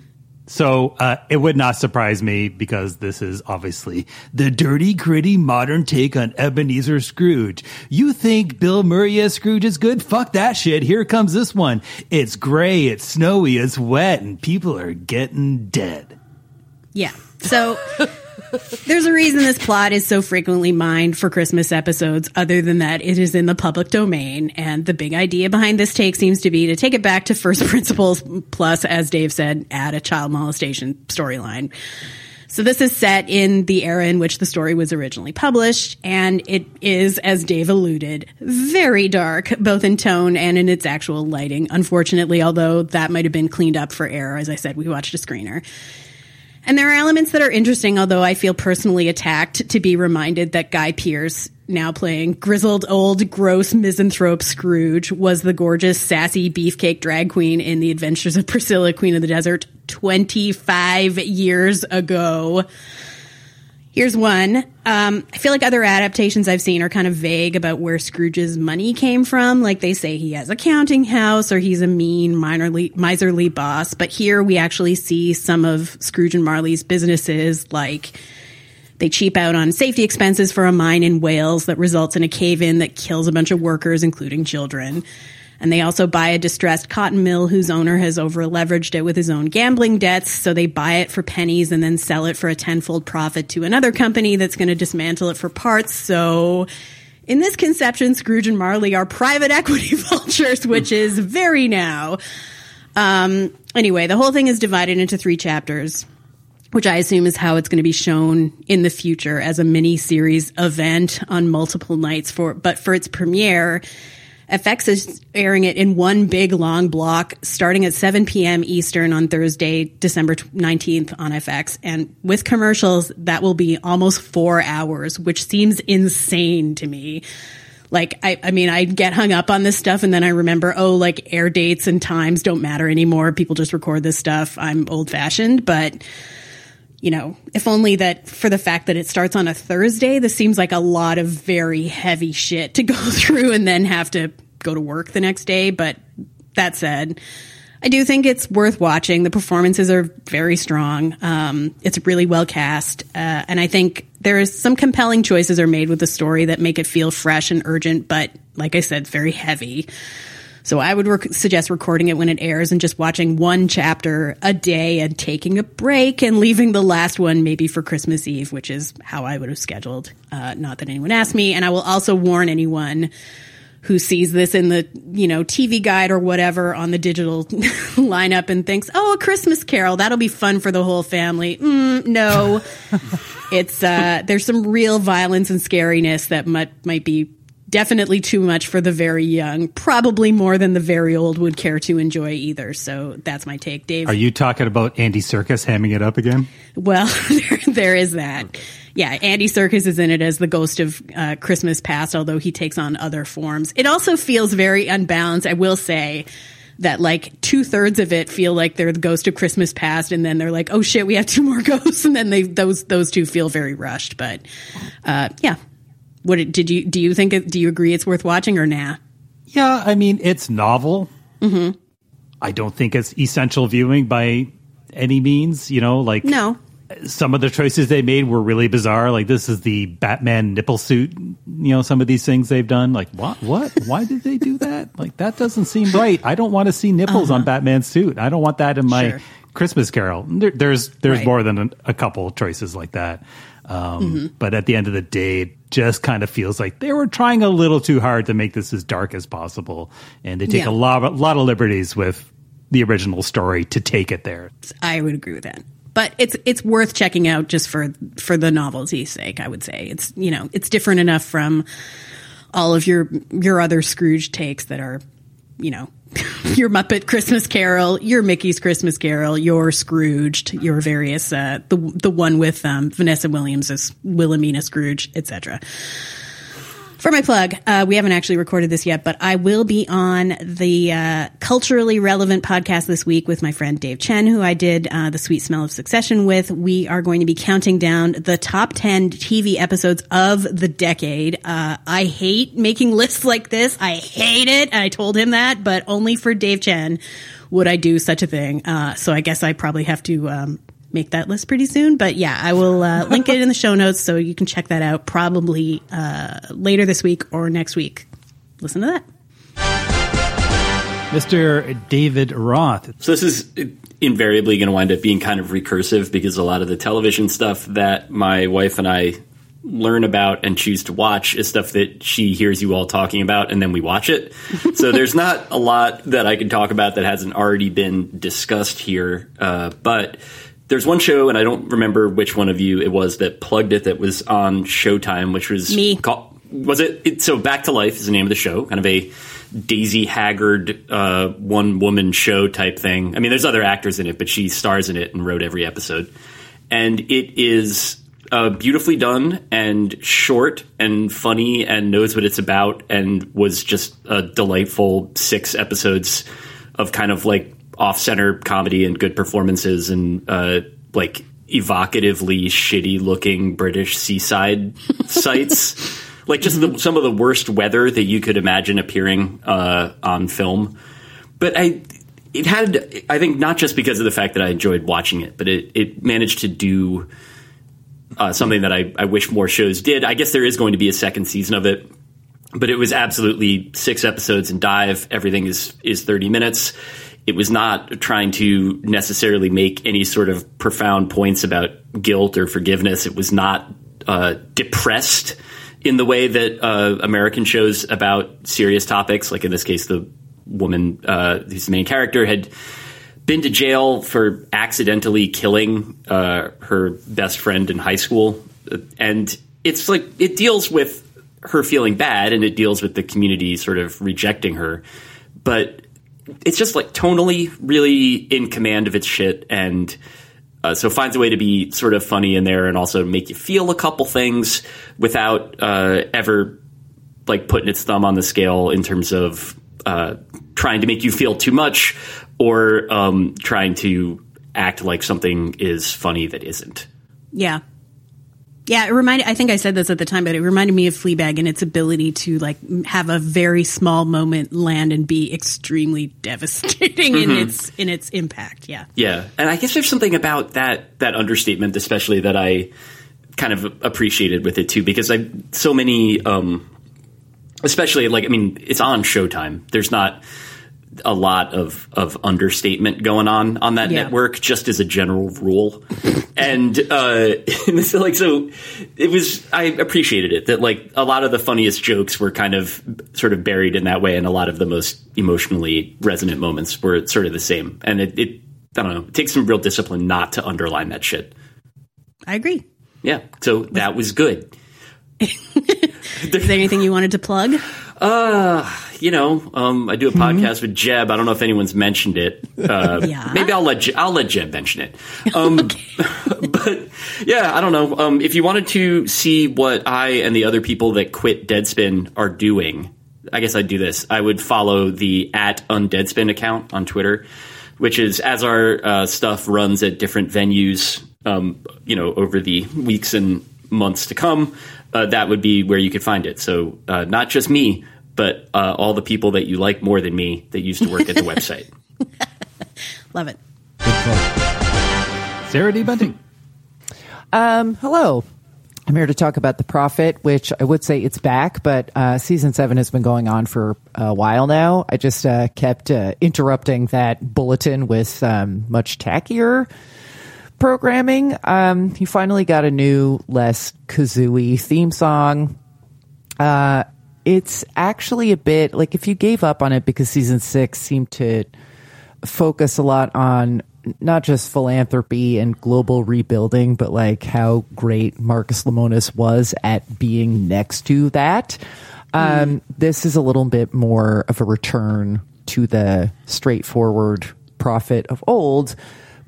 So uh, it would not surprise me because this is obviously the dirty, gritty, modern take on Ebenezer Scrooge. You think Bill Murray as Scrooge is good? Fuck that shit. Here comes this one. It's gray, it's snowy, it's wet, and people are getting dead. Yeah. So there's a reason this plot is so frequently mined for Christmas episodes, other than that it is in the public domain. And the big idea behind this take seems to be to take it back to first principles, plus, as Dave said, add a child molestation storyline. So this is set in the era in which the story was originally published, and it is, as Dave alluded, very dark, both in tone and in its actual lighting. Unfortunately, although that might have been cleaned up for error, as I said, we watched a screener. And there are elements that are interesting, although I feel personally attacked to be reminded that Guy Pearce, now playing grizzled old gross misanthrope Scrooge, was the gorgeous sassy beefcake drag queen in The Adventures of Priscilla, Queen of the Desert 25 years ago. Here's one. Um, I feel like other adaptations I've seen are kind of vague about where Scrooge's money came from. Like they say he has a counting house or he's a mean, minorly, miserly boss. But here we actually see some of Scrooge and Marley's businesses, like they cheap out on safety expenses for a mine in Wales that results in a cave in that kills a bunch of workers, including children. And they also buy a distressed cotton mill whose owner has over leveraged it with his own gambling debts. So they buy it for pennies and then sell it for a tenfold profit to another company that's going to dismantle it for parts. So in this conception, Scrooge and Marley are private equity vultures, which is very now. Um, anyway, the whole thing is divided into three chapters which I assume is how it's going to be shown in the future as a mini series event on multiple nights for, but for its premiere, FX is airing it in one big long block starting at 7 p.m. Eastern on Thursday, December 19th on FX. And with commercials, that will be almost four hours, which seems insane to me. Like, I, I mean, I get hung up on this stuff and then I remember, oh, like air dates and times don't matter anymore. People just record this stuff. I'm old fashioned, but you know, if only that for the fact that it starts on a Thursday, this seems like a lot of very heavy shit to go through and then have to go to work the next day. But that said, I do think it's worth watching. The performances are very strong. Um, it's really well cast. Uh, and I think there is some compelling choices are made with the story that make it feel fresh and urgent, but like I said, very heavy. So I would rec- suggest recording it when it airs and just watching one chapter a day and taking a break and leaving the last one maybe for Christmas Eve, which is how I would have scheduled. Uh, not that anyone asked me. And I will also warn anyone who sees this in the, you know, TV guide or whatever on the digital lineup and thinks, oh, a Christmas carol, that'll be fun for the whole family. Mm, no. it's, uh, there's some real violence and scariness that might, might be definitely too much for the very young, probably more than the very old would care to enjoy either. So that's my take, Dave. Are you talking about Andy Serkis hamming it up again? Well, there, there is that. Yeah, Andy Serkis is in it as the ghost of uh, Christmas past, although he takes on other forms. It also feels very unbalanced. I will say that like two thirds of it feel like they're the ghost of Christmas past, and then they're like, oh shit, we have two more ghosts, and then they those those two feel very rushed. But uh, yeah, what did you do? You think it, do you agree it's worth watching or nah? Yeah, I mean, it's novel. Mm-hmm. I don't think it's essential viewing by any means. You know, like No, some of the choices they made were really bizarre. Like this is the Batman nipple suit. You know, some of these things they've done. Like what? What? Why did they do that? Like that doesn't seem right. I don't want to see nipples on Batman's suit. I don't want that in my Sure. Christmas Carol. There, there's there's Right. more than a, a couple choices like that. Um, But at the end of the day, it just kind of feels like they were trying a little too hard to make this as dark as possible, and they take Yeah. a lot a lot of liberties with the original story to take it there. I would agree with that. But it's it's worth checking out just for for the novelty's sake. I would say it's you know it's different enough from all of your your other Scrooge takes that are you know, your Muppet Christmas Carol, your Mickey's Christmas Carol, your Scrooged, your various uh, the the one with um, Vanessa Williams as Wilhelmina Scrooge, etc. For my plug, uh, we haven't actually recorded this yet, but I will be on the uh, culturally relevant podcast this week with my friend Dave Chen, who I did uh, the Sweet Smell of Succession with. We are going to be counting down the top ten TV episodes of the decade. Uh, I hate making lists like this. I hate it. I told him that, but only for Dave Chen would I do such a thing. Uh, so I guess I probably have to um, make that list pretty soon. But yeah, I will uh, link it in the show notes so you can check that out probably uh, later this week or next week. Listen to that. Mr. David Roth. So this is invariably going to wind up being kind of recursive because a lot of the television stuff that my wife and I learn about and choose to watch is stuff that she hears you all talking about and then we watch it. so there's not a lot that I can talk about that hasn't already been discussed here. Uh, but there's one show, and I don't remember which one of you it was that plugged it that was on Showtime, which was Me. Called, was it, it? So Back to Life is the name of the show, kind of a Daisy Haggard uh, one woman show type thing. I mean, there's other actors in it, but she stars in it and wrote every episode. And it is uh, beautifully done and short and funny and knows what it's about and was just a delightful six episodes of kind of like off center comedy and good performances and uh, like evocatively shitty looking British seaside sites. Like just the, some of the worst weather that you could imagine appearing uh, on film. But I, it had, I think, not just because of the fact that I enjoyed watching it, but it, it managed to do uh, something that I, I wish more shows did. I guess there is going to be a second season of it, but it was absolutely six episodes and dive. Everything is is thirty minutes. It was not trying to necessarily make any sort of profound points about guilt or forgiveness. It was not uh, depressed in the way that uh, American shows about serious topics, like in this case, the woman uh, who's the main character had been to jail for accidentally killing uh, her best friend in high school, and it's like it deals with her feeling bad and it deals with the community sort of rejecting her, but it's just like tonally really in command of its shit and. Uh, so finds a way to be sort of funny in there and also make you feel a couple things without uh, ever like putting its thumb on the scale in terms of uh, trying to make you feel too much or um, trying to act like something is funny that isn't. Yeah. Yeah, it reminded. I think I said this at the time, but it reminded me of Fleabag and its ability to like have a very small moment land and be extremely devastating in its in its impact. Yeah, Yeah, and I guess there's something about that that understatement, especially that I kind of appreciated with it too, because I so many, um, especially like I mean, it's on Showtime. There's not a lot of of understatement going on on that Yeah. network, just as a general rule. and uh, so like so, it was I appreciated it that like a lot of the funniest jokes were kind of sort of buried in that way, and a lot of the most emotionally resonant moments were sort of the same. And it, it I don't know, it takes some real discipline not to underline that shit. I agree. Yeah, so that was good. Is there anything you wanted to plug? You know, um, I do a podcast with Jeb. I don't know if anyone's mentioned it. Uh, Yeah. Maybe I'll let Je- I'll let Jeb mention it. Um, but yeah, I don't know. Um, if you wanted to see what I and the other people that quit Deadspin are doing, I guess I'd do this. I would follow the at undeadspin account on Twitter, which is as our uh, stuff runs at different venues. Um, you know, over the weeks and months to come, uh, that would be where you could find it. So uh, not just me, but uh, all the people that you like more than me that used to work at the website. Love it. Sarah D. Bunting. Um, hello. I'm here to talk about The Profit, which I would say it's back, but uh, season seven has been going on for a while now. I just uh, kept uh, interrupting that bulletin with um, much tackier programming. Um, he finally got a new, less kazooie theme song. Uh, it's actually a bit like if you gave up on it because season six seemed to focus a lot on not just philanthropy and global rebuilding, but like how great Marcus Lemonis was at being next to that. Um, This is a little bit more of a return to the straightforward profit of old,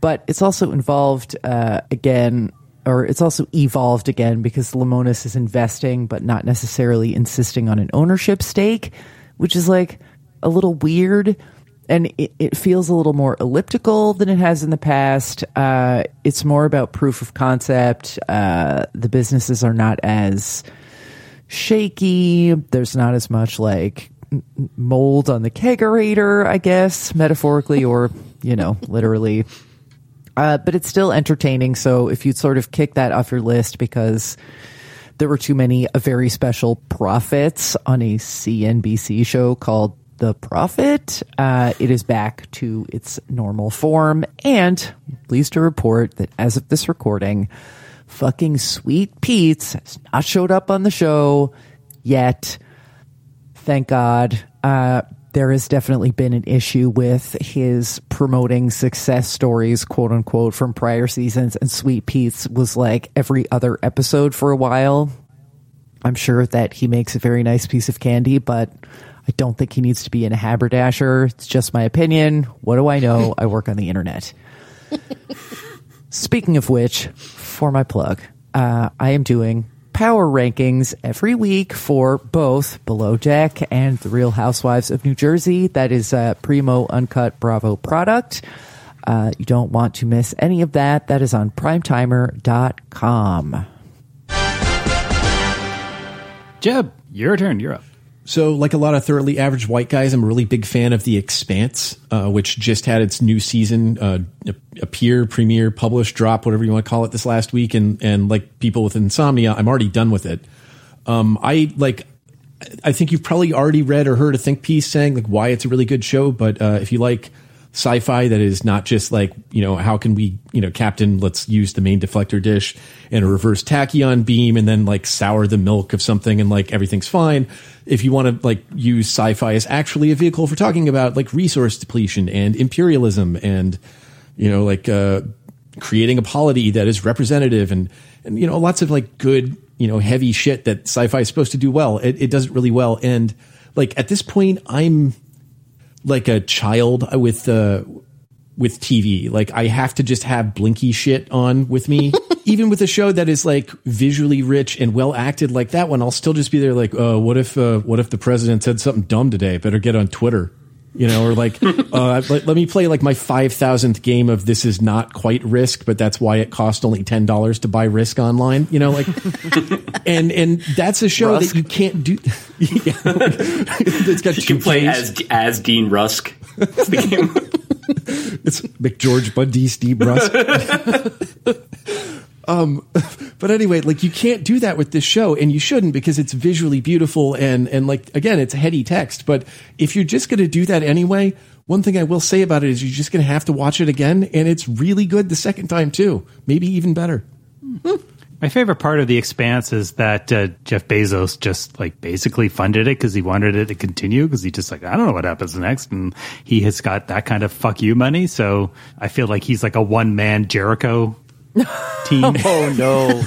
but it's also involved uh, again, or it's also evolved again because Lemonis is investing, but not necessarily insisting on an ownership stake, which is like a little weird. And it, it feels a little more elliptical than it has in the past. Uh, it's more about proof of concept. Uh, the businesses are not as shaky. There's not as much like mold on the kegerator, I guess, metaphorically or, you know, literally. Uh, but it's still entertaining. So if you'd sort of kick that off your list because there were too many uh, very special profits on a CNBC show called The Profit, uh, it is back to its normal form. And pleased to report that as of this recording, fucking Sweet Pete's has not showed up on the show yet. Thank God. Uh, there has definitely been an issue with his promoting success stories, quote unquote, from prior seasons. And Sweet Pete's was like every other episode for a while. I'm sure that he makes a very nice piece of candy, but I don't think he needs to be in a haberdasher. It's just my opinion. What do I know? I work on the internet. Speaking of which, for my plug, uh, I am doing power rankings every week for both Below Deck and The Real Housewives of New Jersey. That is a primo uncut Bravo product. Uh, you don't want to miss any of that. That is on primetimer.com. Jeb, your turn. You're up. So, like a lot of thoroughly average white guys, I'm a really big fan of The Expanse, uh, which just had its new season uh, appear, premiere, publish, drop, whatever you want to call it, this last week. And and like people with insomnia, I'm already done with it. Um, I like. I think you've probably already read or heard a think piece saying like why it's a really good show. But uh, if you like sci-fi that is not just like you know how can we you know captain let's use the main deflector dish and a reverse tachyon beam and then like sour the milk of something and like everything's fine. If you want to like use sci-fi as actually a vehicle for talking about like resource depletion and imperialism and you know like uh creating a polity that is representative and and you know lots of like good you know heavy shit that sci-fi is supposed to do well. It, it does it really well. And like at this point i'm like a child with uh with TV. Like I have to just have blinky shit on with me. Even with a show that is like visually rich and well acted like that one, I'll still just be there like, uh, what if uh, what if the president said something dumb today? Better get on Twitter. You know, or like, uh, let, let me play like my 5,000th game of this is not quite risk, but that's why it cost only $10 to buy risk online, you know, like, and, and that's a show Rusk. that you can't do. yeah. it's got You two can play plays. as as Dean Rusk. It's the game. It's McGeorge Bundy, Steve Rusk. Um, but anyway, like you can't do that with this show, and you shouldn't because it's visually beautiful and and like again, it's heady text. But if you're just going to do that anyway, one thing I will say about it is you're just going to have to watch it again, and it's really good the second time too, maybe even better. My favorite part of The Expanse is that uh, Jeff Bezos just like basically funded it because he wanted it to continue because he just like, I don't know what happens next. And he has got that kind of fuck you money. So I feel like he's like a one man Jericho team. Oh no!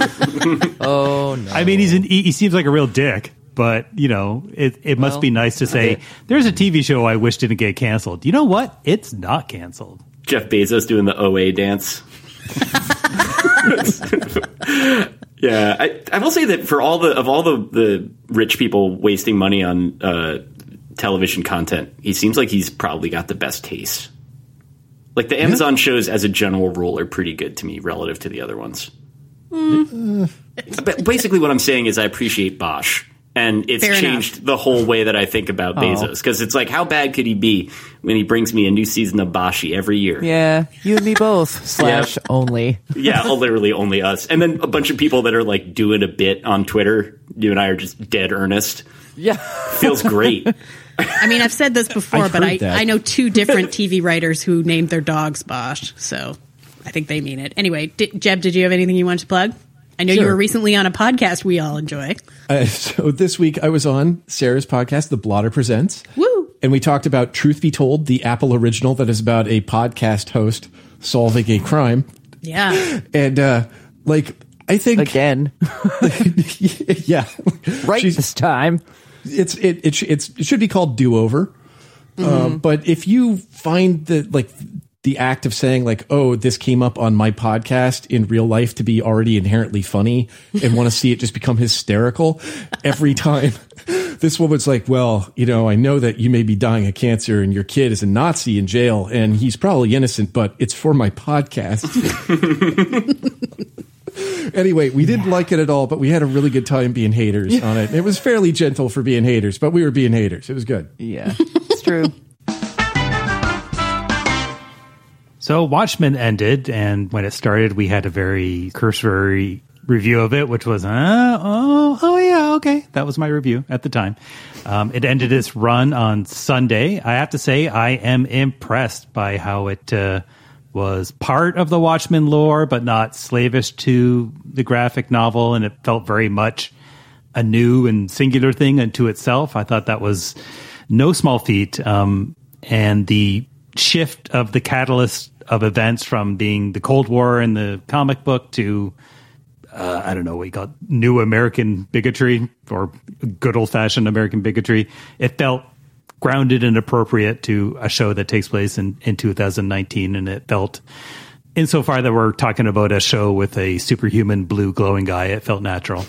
oh no! I mean, he's an, he, he seems like a real dick, but you know, it, it must Well, be nice to say there's a TV show I wish didn't get canceled. You know what? It's not canceled. Jeff Bezos doing the OA dance. yeah, I, I will say that for all the of all the the rich people wasting money on uh, television content, he seems like he's probably got the best taste. Like the Amazon shows, as a general rule, are pretty good to me relative to the other ones. Mm. But basically, what I'm saying is, I appreciate Bosch, and it's Fair enough. changed the whole way that I think about oh. Bezos. Because it's like, how bad could he be when he brings me a new season of Boshi every year? yeah, you and me both. Slash only. yeah, oh, literally only us. And then a bunch of people that are like doing a bit on Twitter. You and I are just dead earnest. Yeah. Feels great. I mean, I've said this before, I've but I, that. I know two different TV writers who named their dogs Bosch, so I think they mean it. Anyway, di- Jeb, did you have anything you wanted to plug? I know you were recently on a podcast we all enjoy. Uh, so this week I was on Sarah's podcast, The Blotter Presents. Woo! And we talked about Truth Be Told, the Apple original that is about a podcast host solving a crime. Yeah. And uh like I think Again, yeah. right She's- this time. It's it it, sh- it's it should be called do over Um, but if you find that like the act of saying like, "Oh, this came up on my podcast in real life to be already inherently funny," and want to see it just become hysterical every time. This woman's like, "Well, you know, I know that you may be dying of cancer, and your kid is a Nazi in jail, and he's probably innocent, but it's for my podcast." anyway, we didn't like it at all, but we had a really good time being haters on it. It was fairly gentle for being haters, but we were being haters. It was good. Yeah, it's true. So Watchmen ended, and when it started, we had a very cursory review of it, which was, uh, oh, oh yeah, okay. That was my review at the time. Um, it ended its run on Sunday. I have to say, I am impressed by how it uh, was part of the Watchmen lore, but not slavish to the graphic novel, and it felt very much a new and singular thing unto itself. I thought that was no small feat. Um, and the shift of the catalyst of events from being the Cold War in the comic book to uh, I don't know call it, new American bigotry or good old fashioned American bigotry. It felt grounded and appropriate to a show that takes place in, in 2019. And it felt, insofar that we're talking about a show with a superhuman blue glowing guy, it felt natural.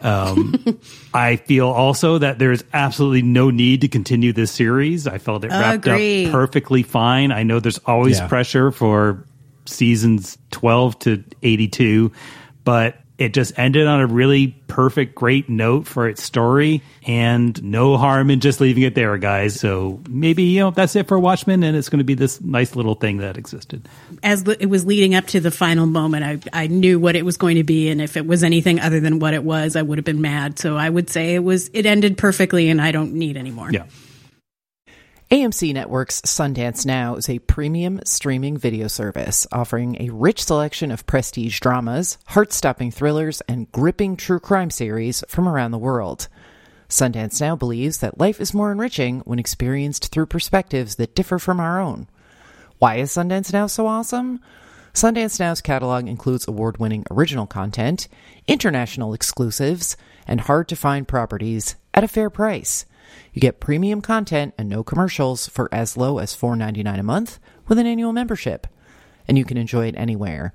Um, I feel also that there's absolutely no need to continue this series. I felt it wrapped Agreed. up perfectly fine. I know there's always Yeah. pressure for seasons 12 to 82, but it just ended on a really perfect, great note for its story, and no harm in just leaving it there, guys. So maybe you know that's it for Watchmen, and it's going to be this nice little thing that existed. As it was leading up to the final moment, I, I knew what it was going to be, and if it was anything other than what it was, I would have been mad. So I would say it was it ended perfectly, and I don't need any more. Yeah. AMC Network's Sundance Now is a premium streaming video service offering a rich selection of prestige dramas, heart stopping thrillers, and gripping true crime series from around the world. Sundance Now believes that life is more enriching when experienced through perspectives that differ from our own. Why is Sundance Now so awesome? Sundance Now's catalog includes award winning original content, international exclusives, and hard to find properties at a fair price. You get premium content and no commercials for as low as $4.99 a month with an annual membership. And you can enjoy it anywhere.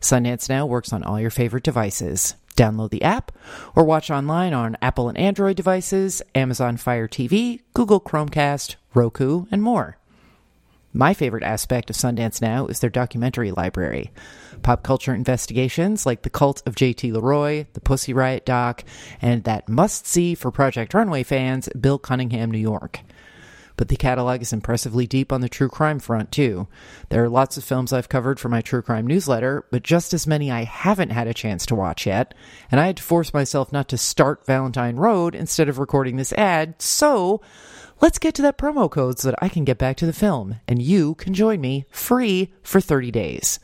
Sundance Now works on all your favorite devices. Download the app or watch online on Apple and Android devices, Amazon Fire TV, Google Chromecast, Roku, and more. My favorite aspect of Sundance Now is their documentary library. Pop culture investigations like The Cult of JT Leroy, The Pussy Riot doc, and that must see for Project Runway fans, Bill Cunningham, New York. But the catalog is impressively deep on the true crime front, too. There are lots of films I've covered for my true crime newsletter, but just as many I haven't had a chance to watch yet, and I had to force myself not to start Valentine Road instead of recording this ad, so let's get to that promo code so that I can get back to the film, and you can join me free for 30 days.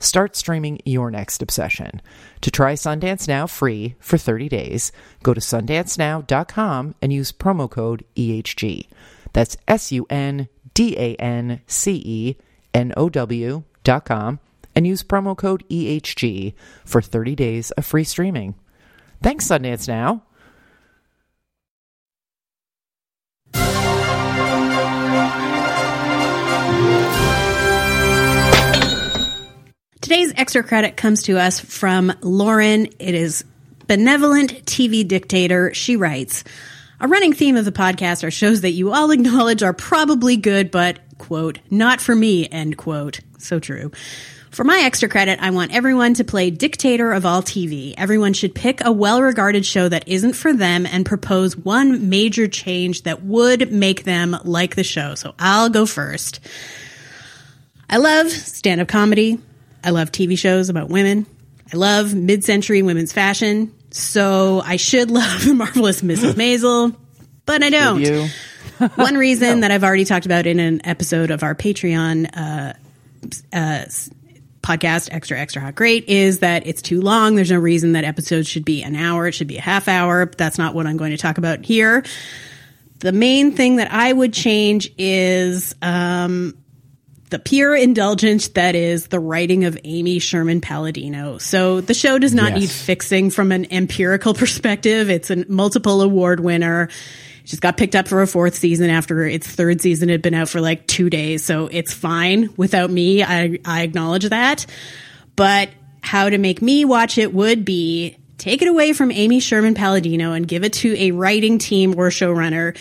Start streaming your next obsession. To try Sundance Now free for 30 days, go to sundancenow.com and use promo code EHG. That's S U N D A N C E N O W dot com and use promo code EHG for 30 days of free streaming. Thanks, Sundance Now. Today's extra credit comes to us from Lauren. It is benevolent TV dictator. She writes, a running theme of the podcast are shows that you all acknowledge are probably good, but quote, not for me, end quote. So true. For my extra credit, I want everyone to play dictator of all TV. Everyone should pick a well regarded show that isn't for them and propose one major change that would make them like the show. So I'll go first. I love stand up comedy. I love TV shows about women. I love mid century women's fashion. So I should love The Marvelous Mrs. Maisel, but I don't. One reason that I've already talked about in an episode of our Patreon uh, uh, podcast, Extra Extra Hot Great, is that it's too long. There's no reason that episodes should be an hour. It should be a half hour. But that's not what I'm going to talk about here. The main thing that I would change is um, the pure indulgence that is the writing of Amy Sherman Palladino. So the show does not Yes. need fixing from an empirical perspective. It's a multiple award winner. She's got picked up for a fourth season after its third season had been out for like two days. So it's fine without me. I, I acknowledge that. But how to make me watch it would be take it away from Amy Sherman Palladino and give it to a writing team or showrunner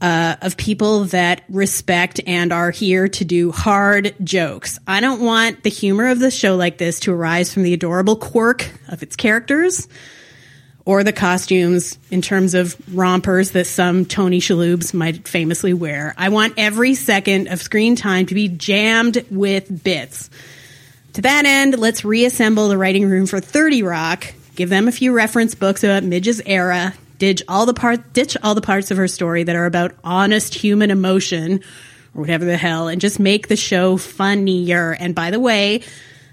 uh, of people that respect and are here to do hard jokes. I don't want the humor of the show like this to arise from the adorable quirk of its characters or the costumes in terms of rompers that some Tony Shalhoubs might famously wear. I want every second of screen time to be jammed with bits. To that end, let's reassemble the writing room for 30 Rock, give them a few reference books about Midge's era, ditch all the part ditch all the parts of her story that are about honest human emotion or whatever the hell and just make the show funnier. And by the way,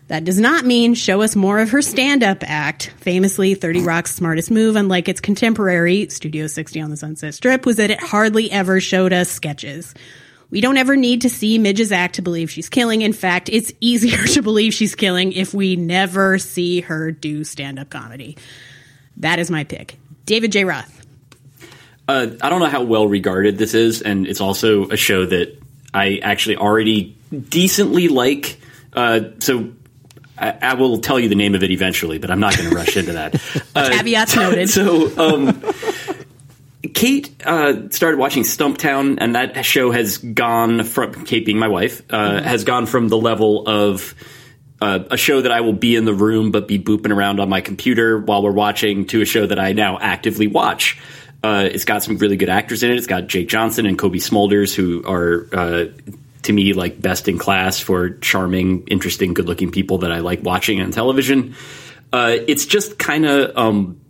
that does not mean show us more of her stand up act. Famously, 30 Rock's smartest move, unlike its contemporary, Studio 60 on the Sunset Strip, was that it hardly ever showed us sketches. We don't ever need to see Midge's act to believe she's killing. In fact, it's easier to believe she's killing if we never see her do stand up comedy. That is my pick. David J. Roth. Uh, I don't know how well regarded this is, and it's also a show that I actually already decently like. Uh, so I, I, will tell you the name of it eventually, but I'm not going to rush into that. Uh, Caveats noted. So, um, Kate uh, started watching Stumptown, and that show has gone from Kate being my wife uh, mm-hmm. has gone from the level of uh, a show that I will be in the room but be booping around on my computer while we're watching to a show that I now actively watch. Uh, it's got some really good actors in it. It's got Jake Johnson and Cobie Smulders, who are uh, to me like best in class for charming, interesting, good-looking people that I like watching on television. Uh, it's just kind of um,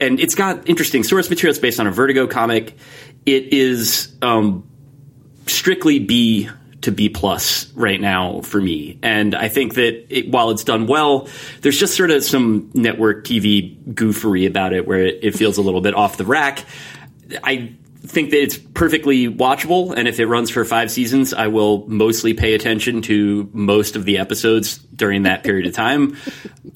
and it's got interesting source material. It's based on a Vertigo comic. It is um, strictly B to B plus right now for me, and I think that it, while it's done well, there's just sort of some network TV goofery about it where it, it feels a little bit off the rack. I think that it's perfectly watchable, and if it runs for five seasons, I will mostly pay attention to most of the episodes during that period of time.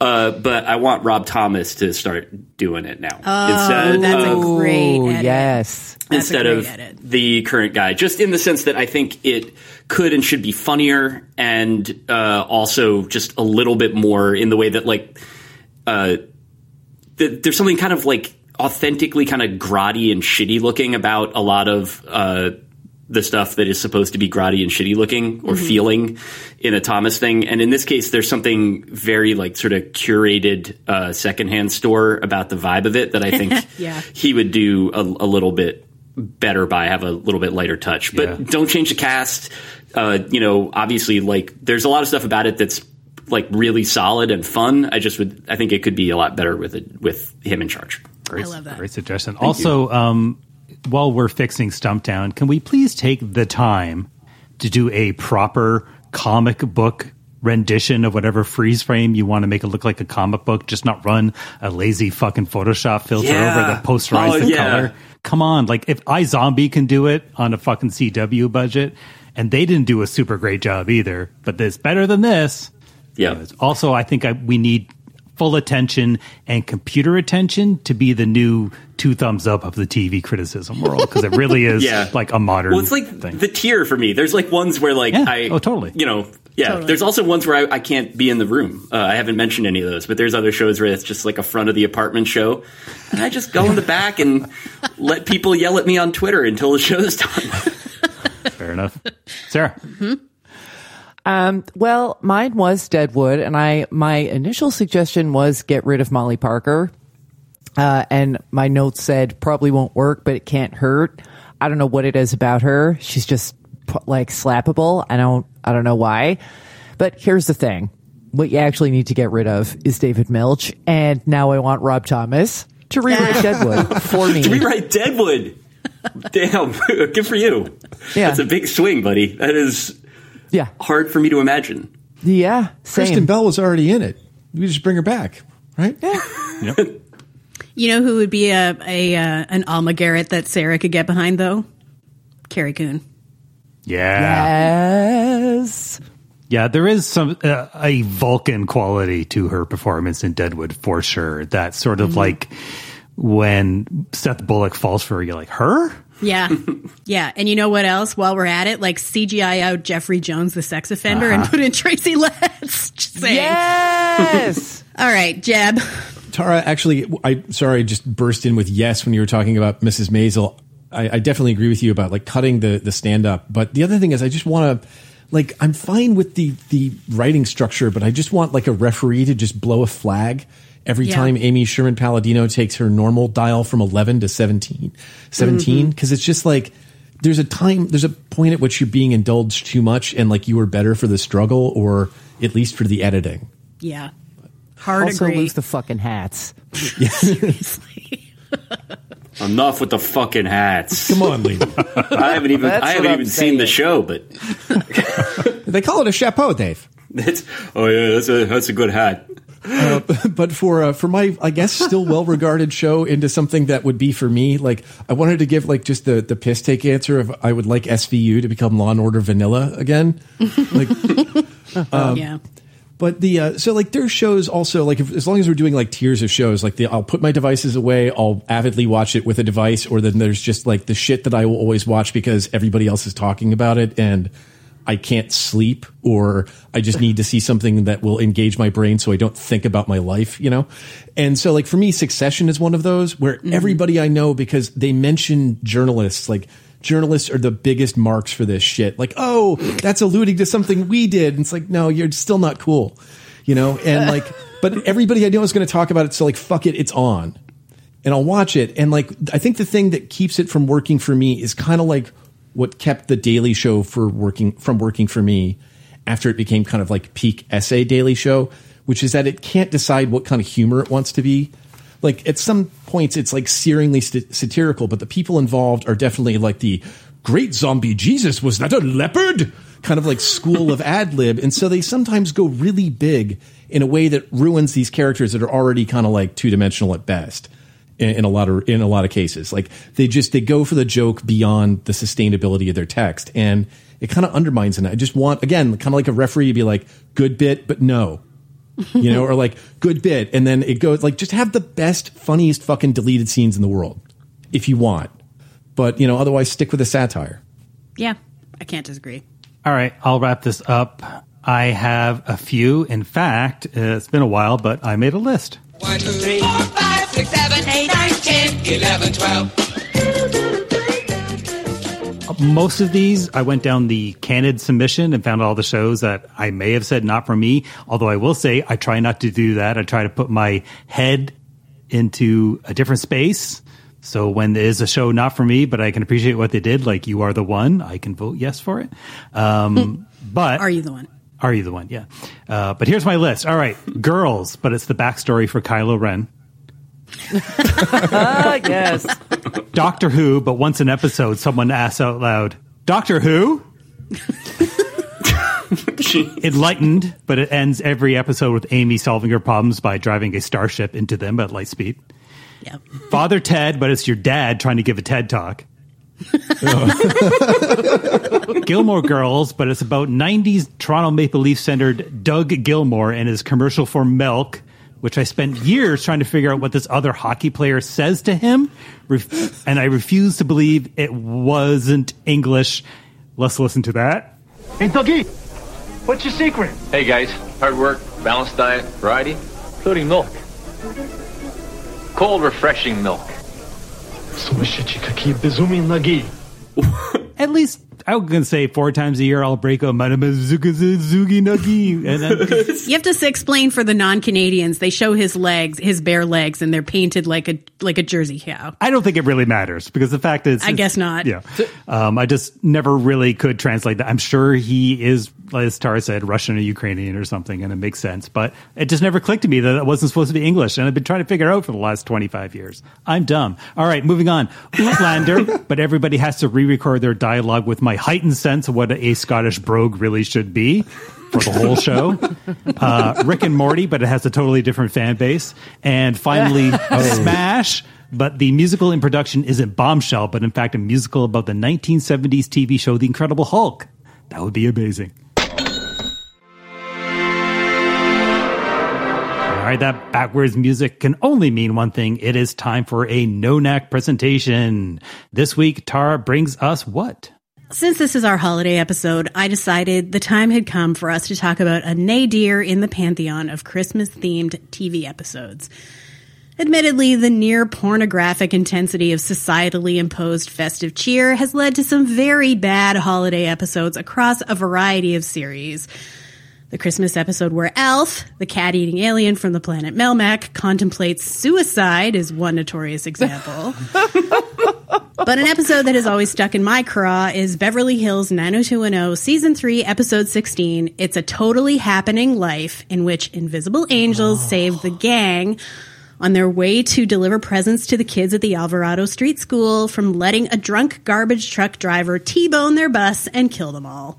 Uh, but I want Rob Thomas to start doing it now oh, instead that's of, a great edit. yes. That's instead of edit. the current guy, just in the sense that I think it could and should be funnier, and uh, also just a little bit more in the way that like uh, the, there's something kind of like authentically kind of grotty and shitty looking about a lot of uh, the stuff that is supposed to be grotty and shitty looking or mm-hmm. feeling in a Thomas thing. And in this case, there's something very like sort of curated uh, secondhand store about the vibe of it that I think yeah. he would do a, a, little bit better by, have a little bit lighter touch. But yeah. don't change the cast. Uh, you know, obviously, like there's a lot of stuff about it that's like really solid and fun. I just would, I think it could be a lot better with it with him in charge. Great, I love that. Great suggestion. Thank also, um, while we're fixing Stumptown, can we please take the time to do a proper comic book rendition of whatever freeze frame you want to make it look like a comic book, just not run a lazy fucking Photoshop filter yeah. over that posterize oh, the yeah. color. Come on, like if iZombie can do it on a fucking CW budget, and they didn't do a super great job either, but it's better than this. Yeah. Also, I think I, we need full attention and computer attention to be the new two thumbs up of the TV criticism world because it really is yeah. like a modern. Well, it's like thing. the tier for me. There's like ones where like yeah. I oh totally you know yeah. Totally. There's also ones where I, I can't be in the room. Uh, I haven't mentioned any of those, but there's other shows where it's just like a front of the apartment show, and I just go in the back and let people yell at me on Twitter until the show's done. Fair enough, Sarah. Mm-hmm. Um, well, mine was Deadwood, and I my initial suggestion was get rid of Molly Parker. Uh, and my notes said probably won't work, but it can't hurt. I don't know what it is about her. She's just like slappable. I don't I don't know why. But here's the thing. What you actually need to get rid of is David Milch, and now I want Rob Thomas to rewrite Deadwood for me. to rewrite Deadwood. Damn, good for you. Yeah. That's a big swing, buddy. That is Yeah. hard for me to imagine. Yeah. Same. Kristen Bell was already in it. We just bring her back, right? Yeah. You know who would be a, a uh, an Alma Garrett that Sarah could get behind though? Carrie Coon. Yeah, Yes. yeah. There is some uh, a Vulcan quality to her performance in Deadwood for sure. That sort of like when Seth Bullock falls for her, you're like her. Yeah. Yeah. And you know what else? While we're at it, like CGI out Jeffrey Jones, the sex offender, and uh-huh. put in Tracy Letts. Just saying. Yes. All right, Jeb. Tara, actually, I sorry, I just burst in with yes when you were talking about Mrs. Maisel. I, I definitely agree with you about like cutting the the stand up. But the other thing is, I just want to like I'm fine with the the writing structure, but I just want like a referee to just blow a flag every Yeah. time Amy Sherman Palladino takes her normal dial from 11 to 17, 17 mm-hmm. because it's just like there's a time there's a point at which you're being indulged too much and like you were better for the struggle or at least for the editing. Yeah. Hard also agree. lose the fucking hats. Seriously. Enough with the fucking hats. Come on, Lee. I haven't even That's I haven't what I'm even seen the show, but they call it a chapeau, Dave. it's oh yeah, that's a that's a good hat. But for uh, for my I guess still well regarded show into something that would be for me like I wanted to give like just the the piss take answer of I would like SVU to become Law and Order Vanilla again like um, yeah. but the uh, so like there's shows also like if, as long as we're doing like tiers of shows like the I'll put my devices away I'll avidly watch it with a device or then there's just like the shit that I will always watch because everybody else is talking about it and I can't sleep or I just need to see something that will engage my brain so I don't think about my life, you know? And so like for me, Succession is one of those where mm-hmm. everybody I know because they mention journalists, like journalists are the biggest marks for this shit. Like, oh, that's alluding to something we did. And it's like, no, you're still not cool, you know? And like, but everybody I know is going to talk about it. So like, fuck it, it's on and I'll watch it. And like, I think the thing that keeps it from working for me is kind of like what kept the Daily Show for working from working for me after it became kind of like peak essay Daily Show, which is that it can't decide what kind of humor it wants to be. Like at some points, it's like searingly st- satirical, but the people involved are definitely like the great zombie Jesus. Was that a leopard? Kind of like school of ad lib. And so they sometimes go really big in a way that ruins these characters that are already kind of like two dimensional at best in, in a lot of in a lot of cases. Like they just they go for the joke beyond the sustainability of their text, and it kind of undermines it. I just want again, kind of like a referee to be like, good bit, but no. you know, or like good bit, and then it goes like just have the best, funniest fucking deleted scenes in the world, if you want. But you know, otherwise stick with the satire. Yeah. I can't disagree. All right, I'll wrap this up. I have a few. In fact, uh, it's been a while, but I made a list. One, two, three, four, five, six, seven, eight, nine, ten, eleven, twelve. Most of these, I went down the candid submission and found all the shows that I may have said not for me. Although I will say, I try not to do that. I try to put my head into a different space. So when there is a show not for me, but I can appreciate what they did, like You Are the One, I can vote yes for it. Um, but Are you the one? Are you the one? Yeah. Uh, but here's my list. All right, girls, but it's the backstory for Kylo Ren. Yes. Doctor Who, but once an episode, someone asks out loud, Doctor Who? Enlightened, but it ends every episode with Amy solving her problems by driving a starship into them at light speed. Yeah. Father Ted, but it's your dad trying to give a TED talk. Gilmore Girls, but it's about 90s Toronto Maple Leaf centered Doug Gilmour and his commercial for milk, which I spent years trying to figure out what this other hockey player says to him, and I refuse to believe it wasn't English. Let's listen to that. Hey, Dougie, what's your secret? Hey, guys. Hard work, balanced diet, variety, including milk. Cold, refreshing milk. At least I was going to say four times a year I'll break a zugi nuggy. And then, You have to explain for the non-Canadians. They show his legs, his bare legs, and they're painted like a like a Jersey cow. I don't think it really matters because the fact is, I guess not. Yeah, um, I just never really could translate that. I'm sure he is, as Tara said, Russian or Ukrainian or something, and it makes sense. But it just never clicked to me that it wasn't supposed to be English, and I've been trying to figure it out for the last 25 years. I'm dumb. All right, moving on. Outlander, but everybody has to re-record their dialogue with my heightened sense of what a Scottish brogue really should be for the whole show. Uh, Rick and Morty, but it has a totally different fan base. And finally, Smash. But the musical in production isn't Bombshell, but in fact a musical about the 1970s TV show The Incredible Hulk. That would be amazing. All right, that backwards music can only mean one thing. It is time for a Nonac presentation. This week, Tara brings us what? Since this is our holiday episode, I decided the time had come for us to talk about a nadir in the pantheon of Christmas themed TV episodes. Admittedly, the near pornographic intensity of societally imposed festive cheer has led to some very bad holiday episodes across a variety of series. The Christmas episode where Alf, the cat eating alien from the planet Melmac, contemplates suicide is one notorious example. but an episode that has always stuck in my craw is Beverly Hills 90210, Season 3, Episode 16. It's a totally happening life in which invisible angels oh. save the gang on their way to deliver presents to the kids at the Alvarado Street School from letting a drunk garbage truck driver T-bone their bus and kill them all.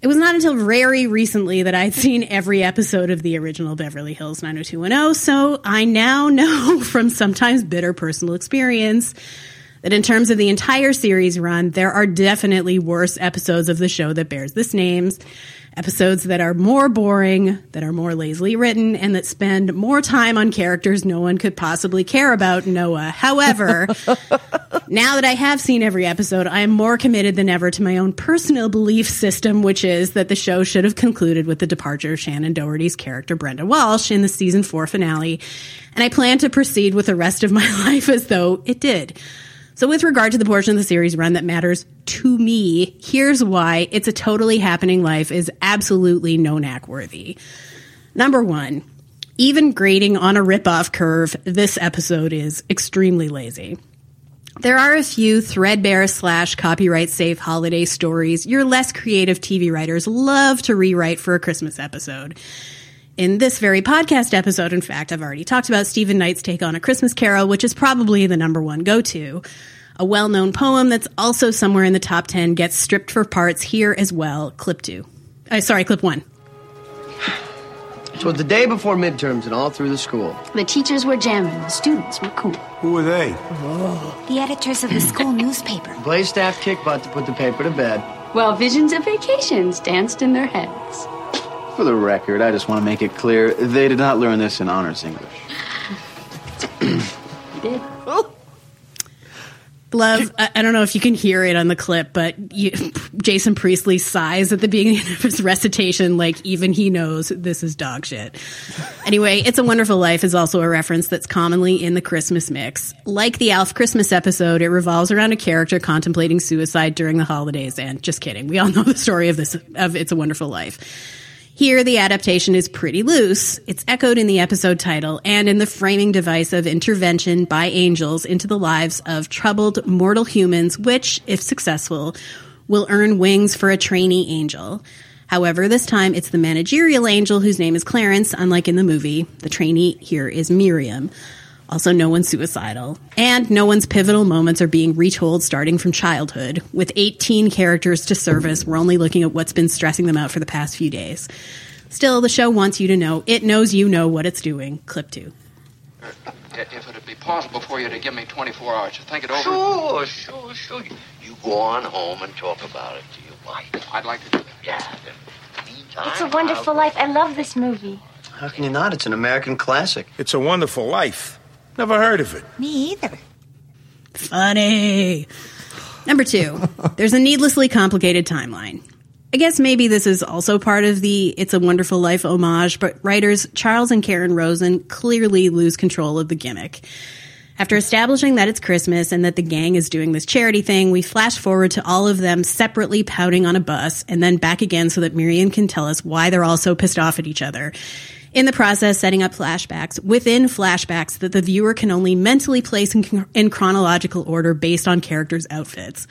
It was not until very recently that I'd seen every episode of the original Beverly Hills 90210, so I now know from sometimes bitter personal experience that in terms of the entire series run, there are definitely worse episodes of the show that bears this names. Episodes that are more boring, that are more lazily written, and that spend more time on characters no one could possibly care about, Noah. However, now that I have seen every episode, I am more committed than ever to my own personal belief system, which is that the show should have concluded with the departure of Shannen Doherty's character, Brenda Walsh, in the season four finale. And I plan to proceed with the rest of my life as though it did. So, with regard to the portion of the series run that matters to me, here's why it's a totally happening life is absolutely Nonac worthy. Number one, even grading on a ripoff curve, this episode is extremely lazy. There are a few threadbare slash copyright safe holiday stories your less creative TV writers love to rewrite for a Christmas episode. In this very podcast episode, in fact, I've already talked about Steven Knight's take on A Christmas Carol, which is probably the number one go to. A well known poem that's also somewhere in the top 10 gets stripped for parts here as well. Clip two. Uh, sorry, clip one. So it's the day before midterms and all through the school. The teachers were jamming, the students were cool. Who were they? The editors of the school newspaper. Blaze staff kicked butt to put the paper to bed. While visions of vacations danced in their heads. For the record, I just want to make it clear they did not learn this in honors English. you Did. Oh. Love, I, I don't know if you can hear it on the clip, but you, Jason Priestley sighs at the beginning of his recitation, like even he knows this is dog shit. Anyway, It's a Wonderful Life is also a reference that's commonly in the Christmas mix. Like the Alf Christmas episode, it revolves around a character contemplating suicide during the holidays. And just kidding, we all know the story of this of It's a Wonderful Life. Here, the adaptation is pretty loose. It's echoed in the episode title and in the framing device of intervention by angels into the lives of troubled mortal humans, which, if successful, will earn wings for a trainee angel. However, this time it's the managerial angel whose name is Clarence, unlike in the movie. The trainee here is Miriam. Also, no one's suicidal. And no one's pivotal moments are being retold starting from childhood. With 18 characters to service, we're only looking at what's been stressing them out for the past few days. Still, the show wants you to know it knows you know what it's doing. Clip two. If it'd be possible for you to give me 24 hours to think it over. Sure, sure, sure. You go on home and talk about it to your wife. I'd like to do that. Yeah. Meantime, It's a wonderful life. I love this movie. How can you not? It's an American classic. It's a wonderful life. Never heard of it. Me either. Funny. Number two, there's a needlessly complicated timeline. I guess maybe this is also part of the It's a Wonderful Life homage, but writers Charles and Karen Rosin clearly lose control of the gimmick. After establishing that it's Christmas and that the gang is doing this charity thing, we flash forward to all of them separately pouting on a bus and then back again so that Miriam can tell us why they're all so pissed off at each other. In the process, setting up flashbacks within flashbacks that the viewer can only mentally place in, in chronological order based on characters' outfits.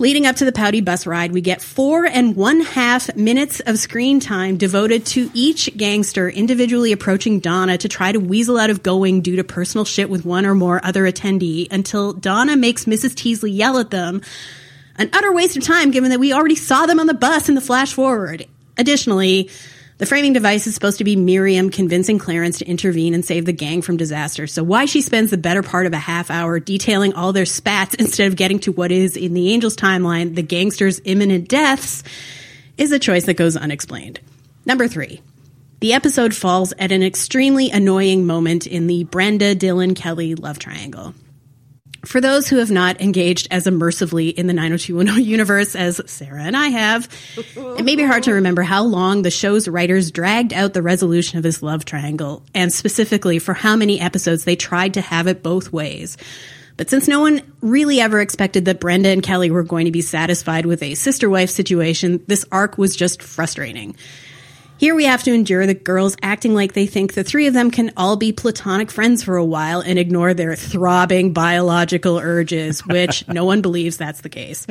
Leading up to the pouty bus ride, we get four and one half minutes of screen time devoted to each gangster individually approaching Donna to try to weasel out of going due to personal shit with one or more other attendee until Donna makes Mrs. Teasley yell at them. An utter waste of time given that we already saw them on the bus in the flash forward. Additionally, the framing device is supposed to be Miriam convincing Clarence to intervene and save the gang from disaster. So why she spends the better part of a half hour detailing all their spats instead of getting to what is in the Angels timeline, the gangsters' imminent deaths, is a choice that goes unexplained. Number three. The episode falls at an extremely annoying moment in the Brenda Dylan Kelly love triangle. For those who have not engaged as immersively in the 90210 universe as Sarah and I have, it may be hard to remember how long the show's writers dragged out the resolution of this love triangle, and specifically for how many episodes they tried to have it both ways. But since no one really ever expected that Brenda and Kelly were going to be satisfied with a sister wife situation, this arc was just frustrating. Here we have to endure the girls acting like they think the three of them can all be platonic friends for a while and ignore their throbbing biological urges, which no one believes that's the case.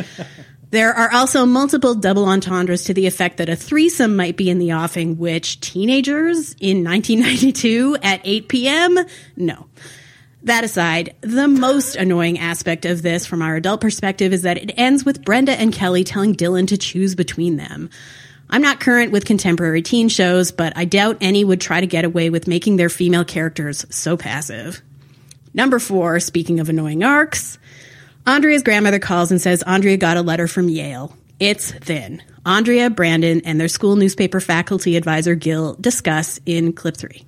There are also multiple double entendres to the effect that a threesome might be in the offing, which teenagers in 1992 at 8 p.m. No. That aside, the most annoying aspect of this from our adult perspective is that it ends with Brenda and Kelly telling Dylan to choose between them. I'm not current with contemporary teen shows, but I doubt any would try to get away with making their female characters so passive. Number four, speaking of annoying arcs, Andrea's grandmother calls and says Andrea got a letter from Yale. It's thin. Andrea, Brandon, and their school newspaper faculty advisor Gil discuss in clip three.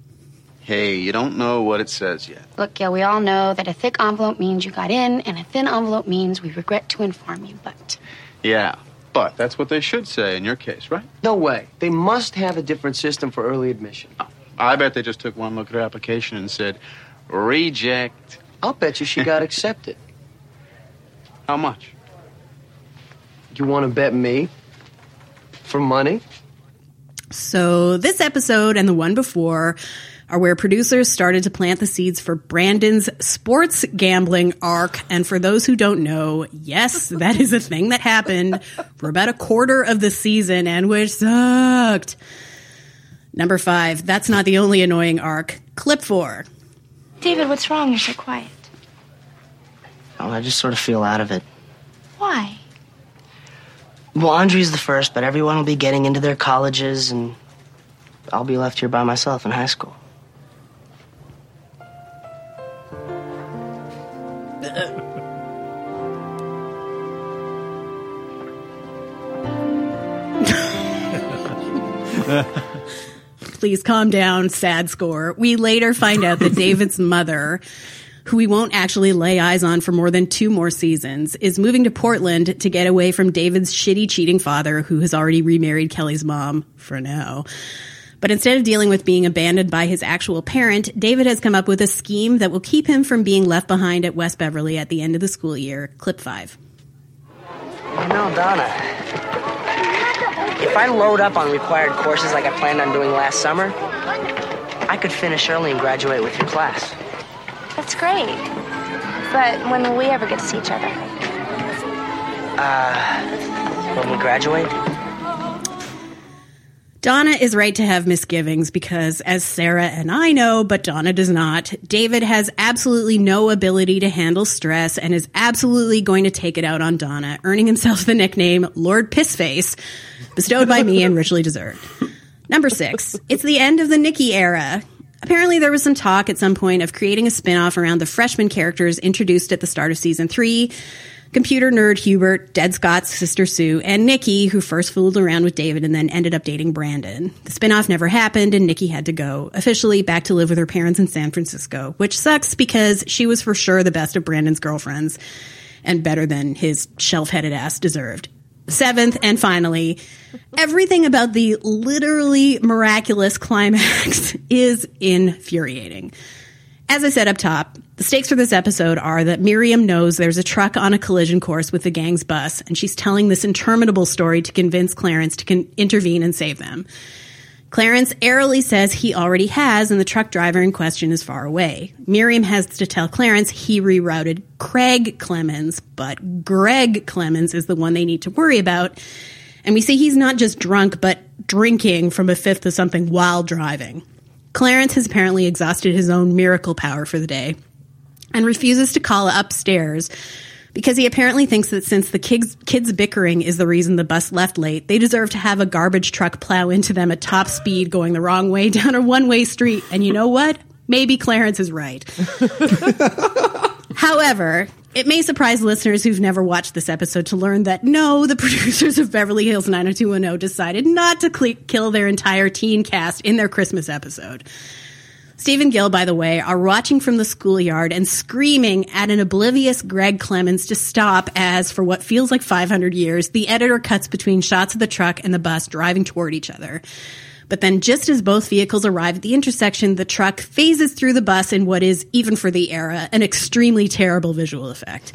Hey, you don't know what it says yet. Look, Gil, we all know that a thick envelope means you got in, and a thin envelope means we regret to inform you, but. Yeah, but that's what they should say in your case, right? No way. They must have a different system for early admission. I bet they just took one look at her application and said, reject. I'll bet you she got accepted. How much? You want to bet me? For money? So, this episode and the one before are where producers started to plant the seeds for Brandon's sports gambling arc. And for those who don't know, yes, that is a thing that happened for about a quarter of the season and which sucked. Number five, that's not the only annoying arc. Clip four. David, what's wrong? You're so quiet. Oh, I just sort of feel out of it. Why? Well, Andre's the first, but everyone will be getting into their colleges, and I'll be left here by myself in high school. Please calm down, sad score. We later find out that David's mother, who we won't actually lay eyes on for more than two more seasons, is moving to Portland to get away from David's shitty cheating father, who has already remarried Kelly's mom for now. But instead of dealing with being abandoned by his actual parent, David has come up with a scheme that will keep him from being left behind at West Beverly at the end of the school year. Clip five. You know, Donna, if I load up on required courses like I planned on doing last summer, I could finish early and graduate with your class. That's great. But when will we ever get to see each other? Uh, when we graduate? Donna is right to have misgivings because, as Sarah and I know, but Donna does not, David has absolutely no ability to handle stress and is absolutely going to take it out on Donna, earning himself the nickname Lord Pissface, bestowed by me and richly deserved. Number six, it's the end of the Nikki era. Apparently, there was some talk at some point of creating a spin-off around the freshman characters introduced at the start of season three. Computer nerd Hubert, Dead Scott's sister Sue, and Nikki, who first fooled around with David and then ended up dating Brandon. The spinoff never happened, and Nikki had to go officially back to live with her parents in San Francisco, which sucks because she was for sure the best of Brandon's girlfriends and better than his shelf headed ass deserved. Seventh, and finally, everything about the literally miraculous climax is infuriating. As I said up top, the stakes for this episode are that Miriam knows there's a truck on a collision course with the gang's bus, and she's telling this interminable story to convince Clarence to con- intervene and save them. Clarence airily says he already has, and the truck driver in question is far away. Miriam has to tell Clarence he rerouted Craig Clemens, but Greg Clemens is the one they need to worry about. And we see he's not just drunk, but drinking from a fifth of something while driving. Clarence has apparently exhausted his own miracle power for the day and refuses to call upstairs because he apparently thinks that since the kids, kids bickering is the reason the bus left late, they deserve to have a garbage truck plow into them at top speed going the wrong way down a one way street. And you know what? Maybe Clarence is right. However, it may surprise listeners who've never watched this episode to learn that no, the producers of Beverly Hills 90210 decided not to cle kill their entire teen cast in their Christmas episode. Steve and Gil, by the way, are watching from the schoolyard and screaming at an oblivious Greg Clemens to stop as, for what feels like 500 years, the editor cuts between shots of the truck and the bus driving toward each other. But then, just as both vehicles arrive at the intersection, the truck phases through the bus in what is, even for the era, an extremely terrible visual effect.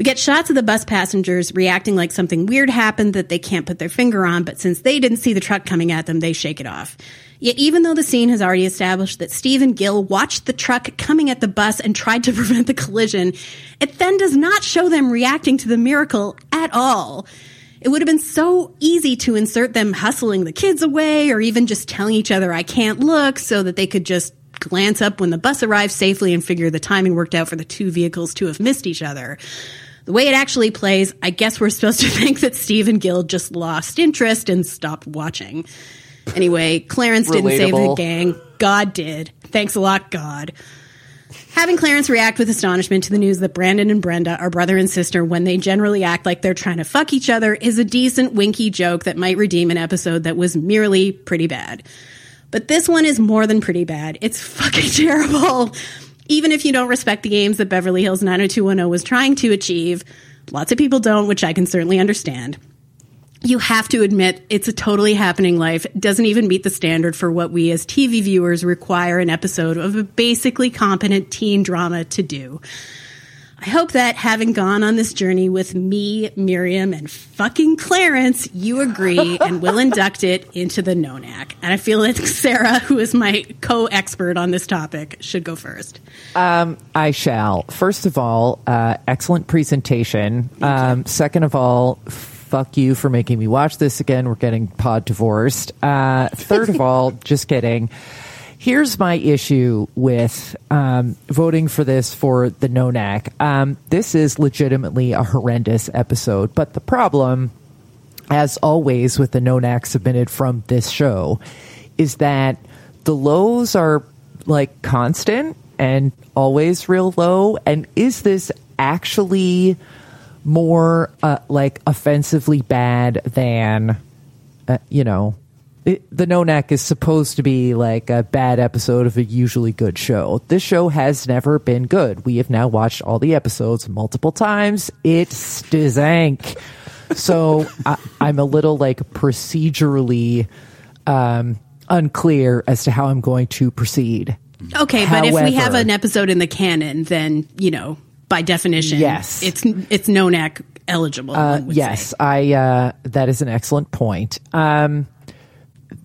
We get shots of the bus passengers reacting like something weird happened that they can't put their finger on, but since they didn't see the truck coming at them, they shake it off. Yet, even though the scene has already established that Steve and Gil watched the truck coming at the bus and tried to prevent the collision, it then does not show them reacting to the miracle at all. It would have been so easy to insert them hustling the kids away or even just telling each other, I can't look, so that they could just glance up when the bus arrived safely and figure the timing worked out for the two vehicles to have missed each other. The way it actually plays, I guess we're supposed to think that Steve and Gil just lost interest and stopped watching. Anyway, Clarence didn't save the gang. God did. Thanks a lot, God. Having Clarence react with astonishment to the news that Brandon and Brenda are brother and sister when they generally act like they're trying to fuck each other is a decent winky joke that might redeem an episode that was merely pretty bad. But this one is more than pretty bad. It's fucking terrible. Even if you don't respect the games that Beverly Hills 90210 was trying to achieve, lots of people don't, which I can certainly understand you have to admit it's a totally happening life. It doesn't even meet the standard for what we as TV viewers require an episode of a basically competent teen drama to do. I hope that having gone on this journey with me, Miriam, and fucking Clarence, you agree and will induct it into the NONAC. And I feel like Sarah, who is my co-expert on this topic, should go first. Um, I shall. First of all, uh, excellent presentation. Um, second of all, fuck you for making me watch this again. We're getting pod divorced. Uh, third of all, just kidding. Here's my issue with um, voting for this for the NONAC. Um, this is legitimately a horrendous episode, but the problem, as always with the NONAC submitted from this show, is that the lows are like constant and always real low. And is this actually more uh, like offensively bad than, uh, you know, it, the Nonac is supposed to be like a bad episode of a usually good show. This show has never been good. We have now watched all the episodes multiple times. It stank. So I, I'm a little like procedurally um, unclear as to how I'm going to proceed. Okay, but if we have an episode in the canon, then you know, by definition, Yes. it's it's Nonac eligible. Uh, yes, say. I. Uh, that is an excellent point. Um,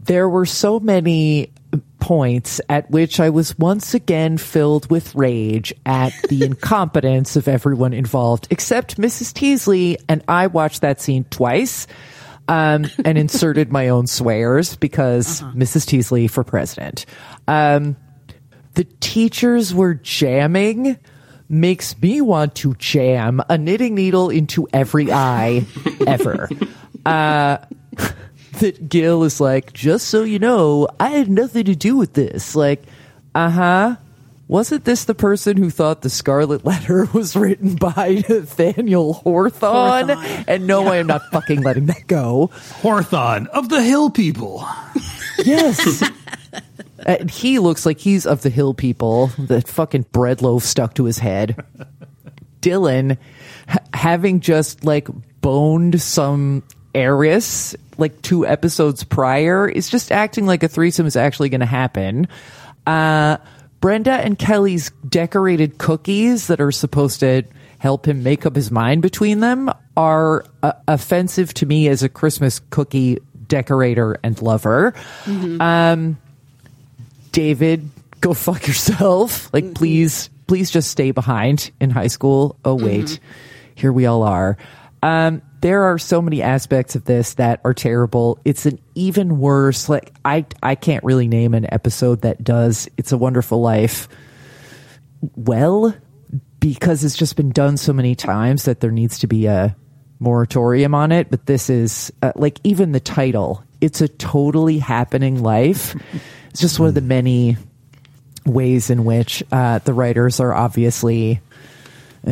there were so many points at which I was once again filled with rage at the incompetence of everyone involved, except Mrs. Teasley, and I watched that scene twice. Um, and inserted my own swears because Mrs. Teasley for president. Um, the teachers were jamming makes me want to jam a knitting needle into every eye ever. Uh, that Gil is like, just so you know, I had nothing to do with this. Like, uh huh. Wasn't this the person who thought the Scarlet Letter was written by Nathaniel Hawthorne? And no, I am not fucking letting that go. Hawthorne of the Hill People. Yes. And he looks like he's of the hill people. The fucking bread loaf stuck to his head. Dylan, ha- having just like boned some heiress like two episodes prior, is just acting like a threesome is actually going to happen. Uh, Brenda and Kelly's decorated cookies that are supposed to help him make up his mind between them are uh, offensive to me as a Christmas cookie decorator and lover. Um, David, go fuck yourself. Like, please, please just stay behind in high school. Oh, wait, here we all are. Um, there are so many aspects of this that are terrible. It's an even worse, like, I, I can't really name an episode that does It's a Wonderful Life well because it's just been done so many times that there needs to be a moratorium on it. But this is uh, like even the title, it's a totally happening life. It's just one of the many ways in which uh, the writers are obviously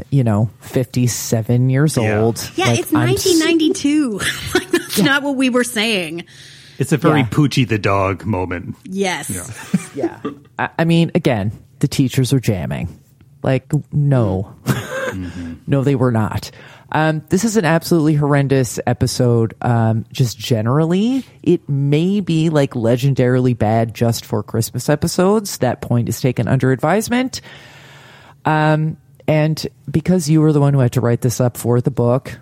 you know, 57 years old. Yeah, Like, it's I'm s- 1992. Like, That's not what we were saying. It's a very Yeah. Poochie the dog moment. Yes. yeah. I, I mean, again, the teachers are jamming. Like, no. no, they were not. Um, this is an absolutely horrendous episode. Um, just generally, it may be like legendarily bad just for Christmas episodes. That point is taken under advisement. Um, and because you were the one who had to write this up for the book,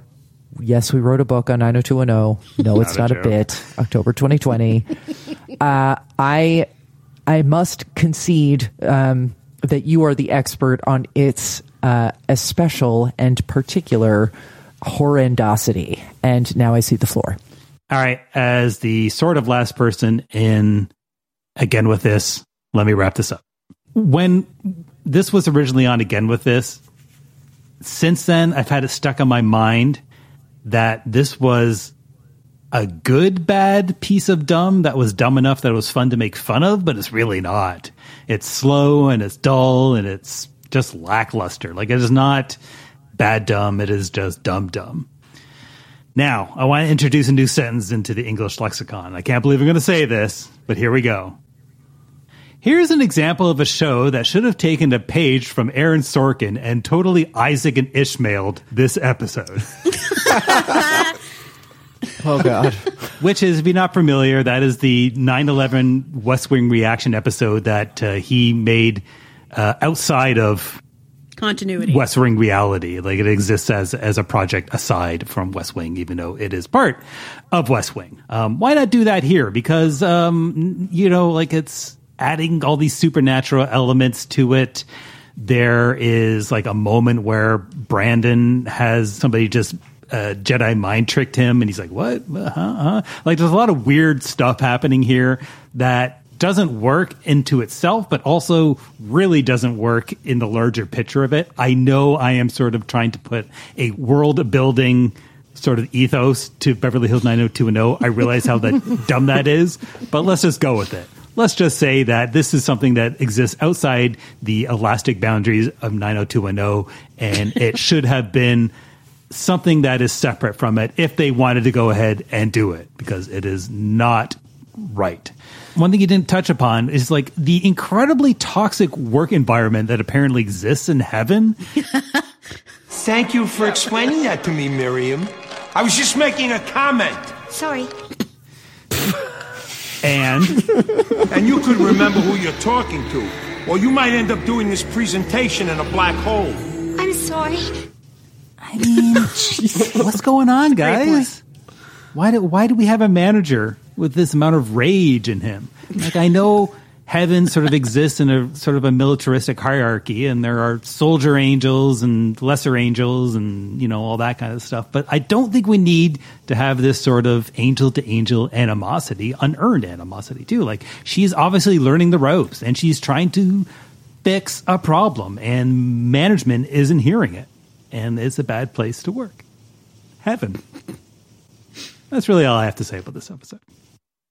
yes, we wrote a book on 90210. No, it's Not not, a a, bit. October 2020. uh, I I must concede um, that you are the expert on its uh, especial and particular horrendosity. And now I see the floor. All right, as the sort of last person in again with this, let me wrap this up. When this was originally on again with this, since then I've had it stuck on my mind that this was a good bad piece of dumb that was dumb enough that it was fun to make fun of, but it's really not. It's slow and it's dull and it's just lackluster. Like it is not bad dumb, it is just dumb dumb. Now, I want to introduce a new sentence into the English lexicon. I can't believe I'm going to say this, but here we go. Here's an example of a show that should have taken a page from Aaron Sorkin and totally Isaac and Ishmaeled this episode. Oh, God. Which is, if you're not familiar, that is the 9 11 West Wing reaction episode that uh, he made uh, outside of Continuity. West Wing reality. Like it exists as as a project aside from West Wing, even though it is part of West Wing. Um, why not do that here? Because um, you know, like it's adding all these supernatural elements to it. There is like a moment where Brandon has somebody just uh, Jedi mind tricked him, and he's like, "What? Uh, huh, huh?" Like, there's a lot of weird stuff happening here that doesn't work into itself, but also really doesn't work in the larger picture of it. I know I am sort of trying to put a world building sort of ethos to Beverly Hills 90210. I realize how that dumb that is, but let's just go with it. Let's just say that this is something that exists outside the elastic boundaries of 90210, and it should have been something that is separate from it if they wanted to go ahead and do it, because it is not right. One thing you didn't touch upon is like the incredibly toxic work environment that apparently exists in heaven. Thank you for explaining that to me, Miriam. I was just making a comment. Sorry. And and you could remember who you're talking to. Or you might end up doing this presentation in a black hole. I'm sorry. I mean, what's going on, guys? Why do why do we have a manager with this amount of rage in him? Like I know heaven sort of exists in a sort of a militaristic hierarchy, and there are soldier angels and lesser angels, and you know all that kind of stuff. But I don't think we need to have this sort of angel to angel animosity, unearned animosity too. Like she's obviously learning the ropes, and she's trying to fix a problem, and management isn't hearing it and it's a bad place to work. Heaven. That's really all I have to say about this episode.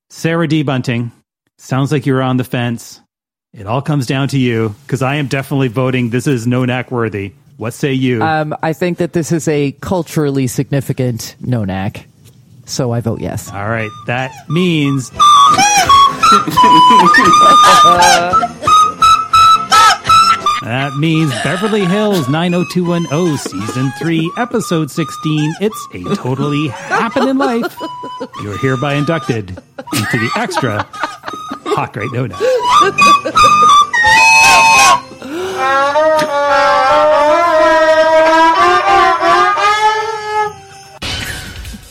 Sarah D. Bunting, sounds like you're on the fence. It all comes down to you because I am definitely voting this is Nonac worthy. What say you? Um, I think that this is a culturally significant Nonac. So I vote yes. all right, that means. That means Beverly Hills 90210 season 3 episode 16 it's a totally happening life. You're hereby inducted into the extra hot great Nonac.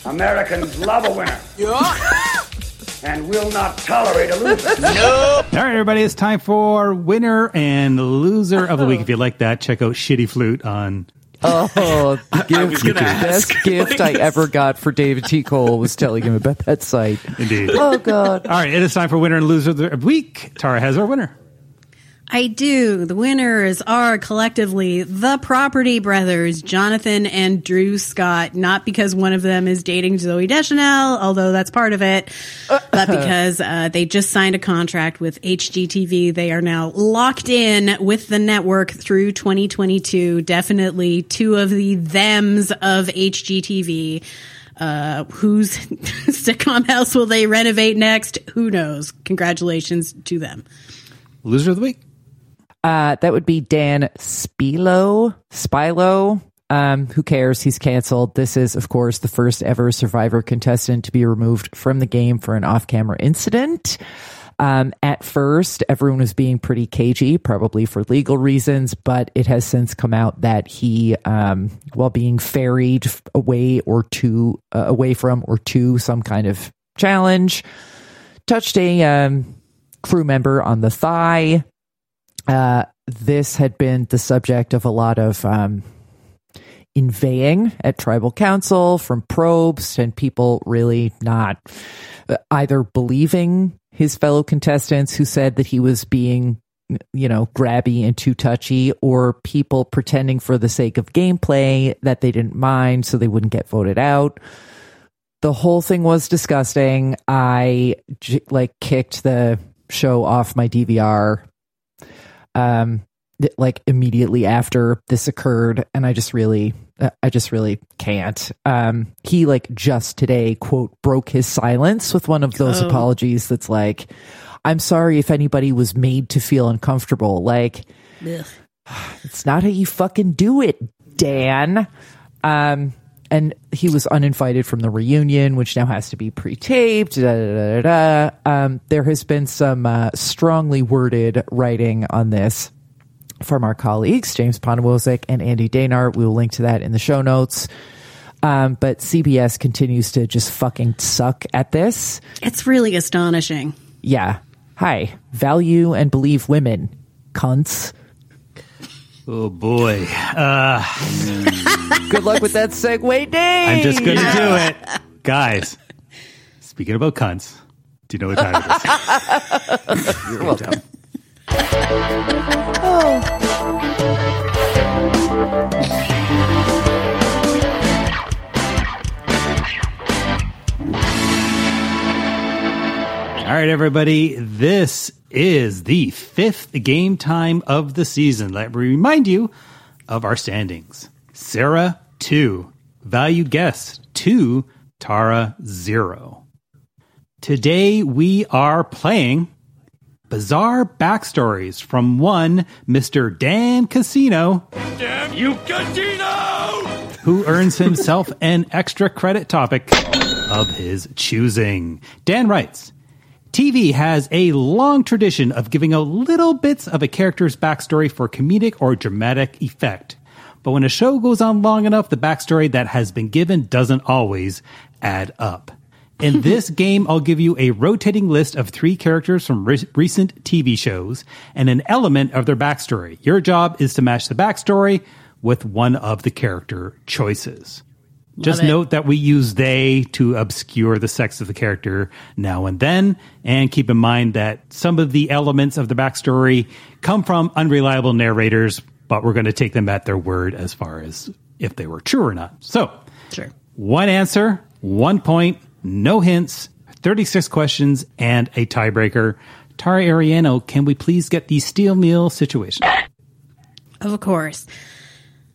Americans love a winner. And will not tolerate a loser. All right, everybody, it's time for winner and loser of the week. If you like that, check out Shitty Flute on. Oh, the gift, was the ask, best gift I ever got for David T. Cole was telling him about that site. Indeed. Oh, God. All right, it is time for winner and loser of the week. Tara has our winner. I do. The winners are collectively the Property Brothers, Jonathan and Drew Scott. Not because one of them is dating Zooey Deschanel, although that's part of it, but because uh, they just signed a contract with HGTV. They are now locked in with the network through 2022. Definitely two of the thems of HGTV. Uh, whose sitcom house will they renovate next? Who knows? Congratulations to them. Loser of the week. Uh, that would be Dan Spilo. Spilo. Um, who cares? He's canceled. This is, of course, the first ever Survivor contestant to be removed from the game for an off-camera incident. Um, at first, everyone was being pretty cagey, probably for legal reasons, but it has since come out that he, um, while being ferried away or to uh, away from or to some kind of challenge, touched a um, crew member on the thigh. Uh, this had been the subject of a lot of um, inveighing at tribal council from Probst and people really not uh, either believing his fellow contestants who said that he was being you know grabby and too touchy or people pretending for the sake of gameplay that they didn't mind so they wouldn't get voted out. The whole thing was disgusting. I like kicked the show off my dvr um th- like immediately after this occurred and i just really uh, i just really can't um he like just today quote broke his silence with one of those Oh. apologies that's like i'm sorry if anybody was made to feel uncomfortable like Ugh. it's not how you fucking do it, Dan. Um, and he was uninvited from the reunion, which now has to be pre-taped. Da, da, da. Um, there has been some uh, strongly worded writing on this from our colleagues, James Poniewozik and Andy Dehnart. We will link to that in the show notes. Um, but CBS continues to just fucking suck at this. It's really astonishing. Yeah. Hi. Value and believe women. Cunts. Oh boy. Uh, Good luck with that segue, Dave. I'm just going to do it. Guys, speaking about cunts, do you know what time it is? You're welcome. All right, everybody. This is the fifth game time of the season. Let me remind you of our standings. Sarah, two. Value guest, two. Tara, zero. Today we are playing bizarre backstories from one Mr. Dan Casino, Damn you, Casino! who earns himself an extra credit topic of his choosing. Dan writes, TV has a long tradition of giving out little bits of a character's backstory for comedic or dramatic effect. But when a show goes on long enough, the backstory that has been given doesn't always add up. In this game, I'll give you a rotating list of three characters from re- recent TV shows and an element of their backstory. Your job is to match the backstory with one of the character choices. Just note that we use they to obscure the sex of the character now and then, and keep in mind that some of the elements of the backstory come from unreliable narrators, but we're going to take them at their word as far as if they were true or not. So, Sure. one answer, one point, no hints, 36 questions, and a tiebreaker. Tara Ariano, can we please get the steel meal situation? Of course.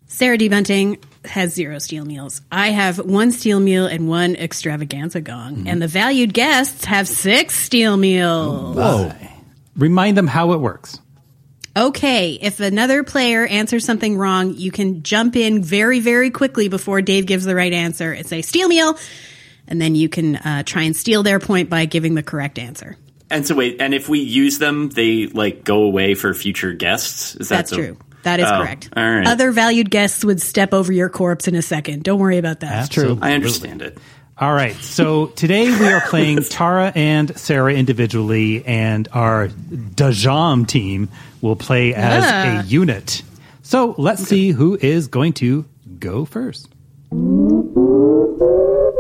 Sarah D. Bunting has zero steel meals. I have one steel meal and one extravaganza gong. And the valued guests have six steel meals. Whoa. Remind them how it works. Okay, if another player answers something wrong, you can jump in very, very quickly before Dave gives the right answer and say steel meal, and then you can uh, try and steal their point by giving the correct answer. And so wait, and if we use them, they like go away for future guests. Is that That's so- true. That is Oh, correct. All right, Other valued guests would step over your corpse in a second. Don't worry about that. That's true. I understand it. All right. So today we are playing Tara and Sarah individually, and our Dajam team will play as Ah. a unit. So let's see who is going to go first.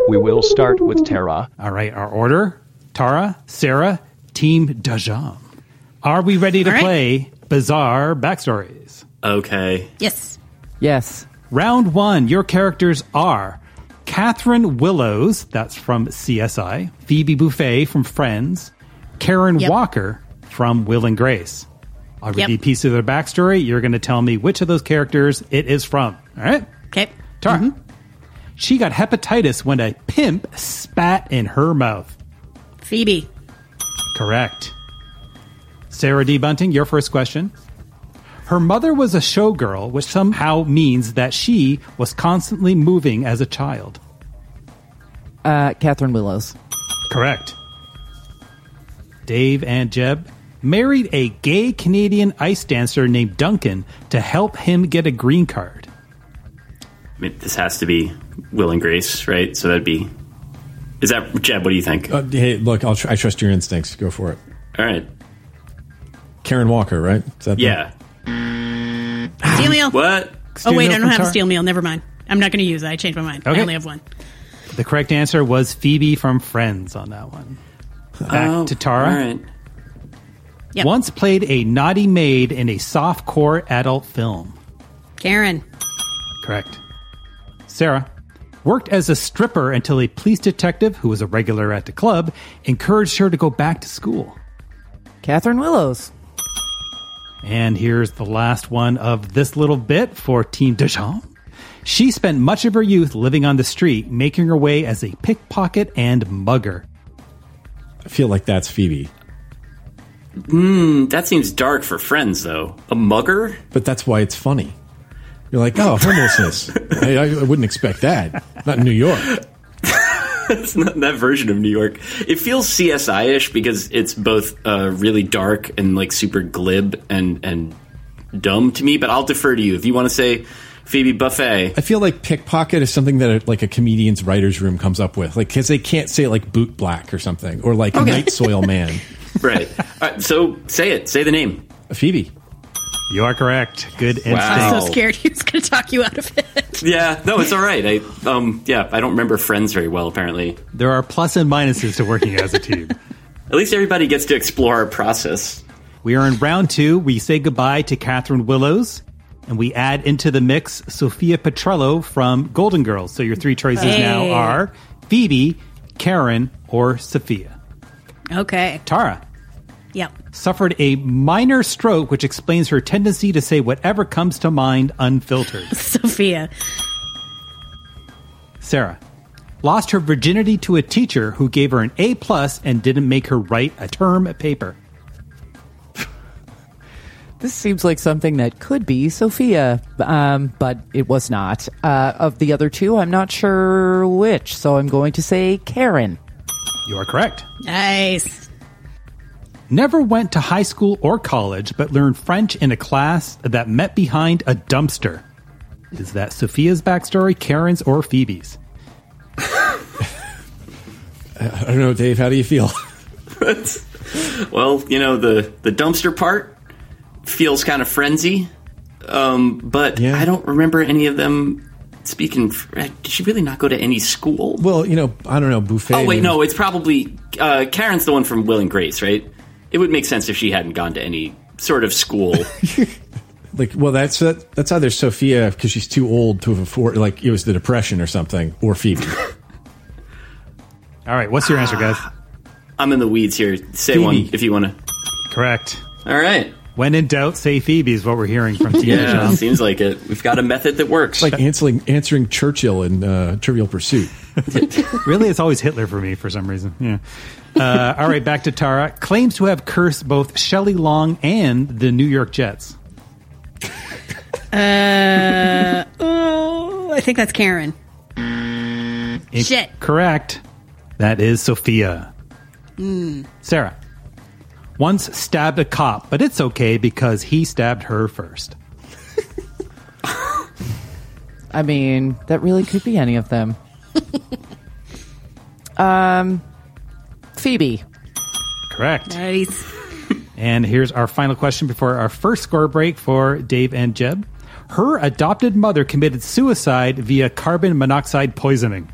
We will start with Tara. All right. Our order Tara, Sarah, Team Dajam. Are we ready to All right. play bizarre backstories. Okay. Yes. Yes. Round one, your characters are Catherine Willows, that's from CSI, Phoebe Buffay from Friends, Karen Yep. Walker from Will and Grace. I'll read Yep. you a piece of their backstory. You're going to tell me which of those characters it is from. All right? Okay. Tara. Mm-hmm. She got hepatitis when a pimp spat in her mouth. Phoebe. Correct. Sarah D. Bunting, your first question. Her mother was a showgirl, which somehow means that she was constantly moving as a child. Uh, Catherine Willows. Correct. Dave and Jeb married a gay Canadian ice dancer named Duncan to help him get a green card. I mean, this has to be Will and Grace, right? So that'd be. Is that Jeb? What do you think? Uh, hey, look, I'll tr- I trust your instincts. Go for it. All right. Karen Walker, right? Is that the- Yeah. Steel meal. What? Oh wait, I don't from have a Tara? steel meal. Never mind. I'm not going to use it. I changed my mind. Okay. I only have one. The correct answer was Phoebe from Friends on that one. Back Oh, to Tara. All right. Yep. Once played a naughty maid in a soft-core adult film. Karen. Correct. Sarah worked as a stripper until a police detective who was a regular at the club encouraged her to go back to school. Catherine Willows. And here's the last one of this little bit for Team Deschamps. She spent much of her youth living on the street, making her way as a pickpocket and mugger. I feel like that's Phoebe, Hmm, that seems dark for friends, though. A mugger? but that's why it's funny. You're like, oh, homelessness. I, I wouldn't expect that. Not in New York. it's not that version of New York. It feels CSI ish because it's both uh, really dark and like super glib and and dumb to me. But I'll defer to you if you want to say Phoebe Buffay. I feel like pickpocket is something that a, like a comedian's writer's room comes up with, like because they can't say like boot black or something, or like night soil man. right. All right. So say it. Say the name. Phoebe. You are correct. Good instinct. I'm so scared he was going to talk you out of it. Yeah. No, it's all right. I um yeah. I don't remember Friends very well. Apparently. There are plus and minuses to working as a team. At least everybody gets to explore our process. We are in round two. We say goodbye to Catherine Willows, and we add into the mix Sophia Petrillo from Golden Girls. So your three choices now are Phoebe, Karen, or Sophia. Okay. Tara Yep. suffered a minor stroke, which explains her tendency to say whatever comes to mind unfiltered. Sophia. Sarah lost her virginity to a teacher who gave her an A plus and didn't make her write a term paper. This seems like something that could be Sophia, um, but it was not. Uh, of the other two, I'm not sure which, so I'm going to say Karen. You are correct. Nice. Never went to high school or college, but learned French in a class that met behind a dumpster. Is that Sophia's backstory, Karen's, or Phoebe's? I don't know, Dave. How do you feel? well, you know the the dumpster part feels kind of frenzy, um, but I don't remember any of them speaking. Did she really not go to any school? Well, you know, I don't know. Buffay. Oh wait, maybe- no, it's probably uh, Karen's the one from Will and Grace, right? It would make sense if she hadn't gone to any sort of school. Like, well, that's that's either Sophia because she's too old to have afforded. Like, it was the depression or something, or Phoebe. All right, what's your answer, guys? I'm in the weeds here. Say Phoebe. one if you want to. Correct. All right. When in doubt, say Phoebe is what we're hearing from Team Yeah, Deschamps. seems like it. We've got a method that works. It's like answering answering Churchill in uh, Trivial Pursuit. really, it's always Hitler for me for some reason. Yeah. Uh, all right, back to Tara. Claims to have cursed both Shelley Long and the New York Jets. Uh, oh, I think that's Karen. Shit. Correct. That is Sophia. Mm. Sarah. Once stabbed a cop, but it's okay because he stabbed her first. I mean, that really could be any of them. um, Phoebe. Correct. Nice. And here's our final question before our first score break for Dave and Jeb. Her adopted mother committed suicide via carbon monoxide poisoning.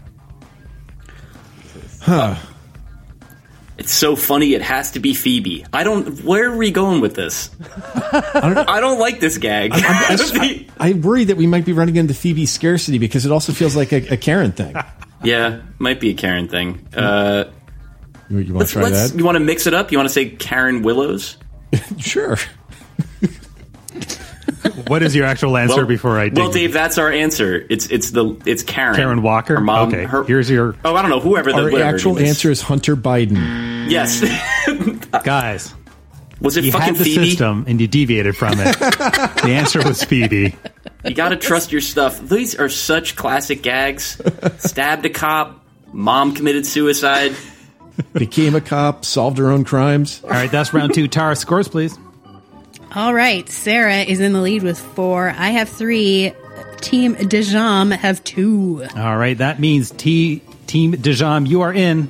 Huh. It's so funny. It has to be Phoebe. I don't. Where are we going with this? I don't, like this gag. I'm, I'm, I, I worry that we might be running into Phoebe scarcity because it also feels like a, a Karen thing. yeah, might be a Karen thing. Uh, you, you want to try that? You want to mix it up? You want to say Karen Willows? sure. What is your actual answer Well- before I dig? Well, Dave, that's our answer. It's it's the it's Karen. Karen Walker? Her mom. Okay, her- here's your. Oh, I don't know. Whoever the Our actual is. answer is Hunter Biden. Yes. Guys, Was it you fucking had the Phoebe? system and you deviated from it. the answer was Phoebe. You got to trust your stuff. These are such classic gags. Stabbed a cop. Mom committed suicide. Became a cop, solved her own crimes. All right, that's round two. Tara, scores, please. All right, Sarah is in the lead with four. I have three. Team Dejam have two. All right, that means T Team Dejam, you are in.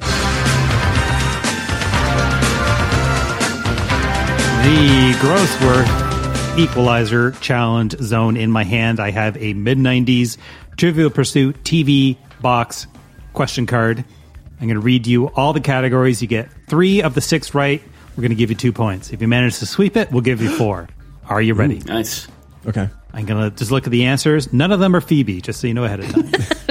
The Grossworth Equalizer Challenge Zone in my hand. I have a mid 90s Trivial Pursuit TV box question card. I'm going to read you all the categories. You get three of the six right. We're going to give you two points. If you manage to sweep it, we'll give you four. Are you ready? Nice. Okay. I'm going to just look at the answers. None of them are Phoebe, just so you know ahead of time.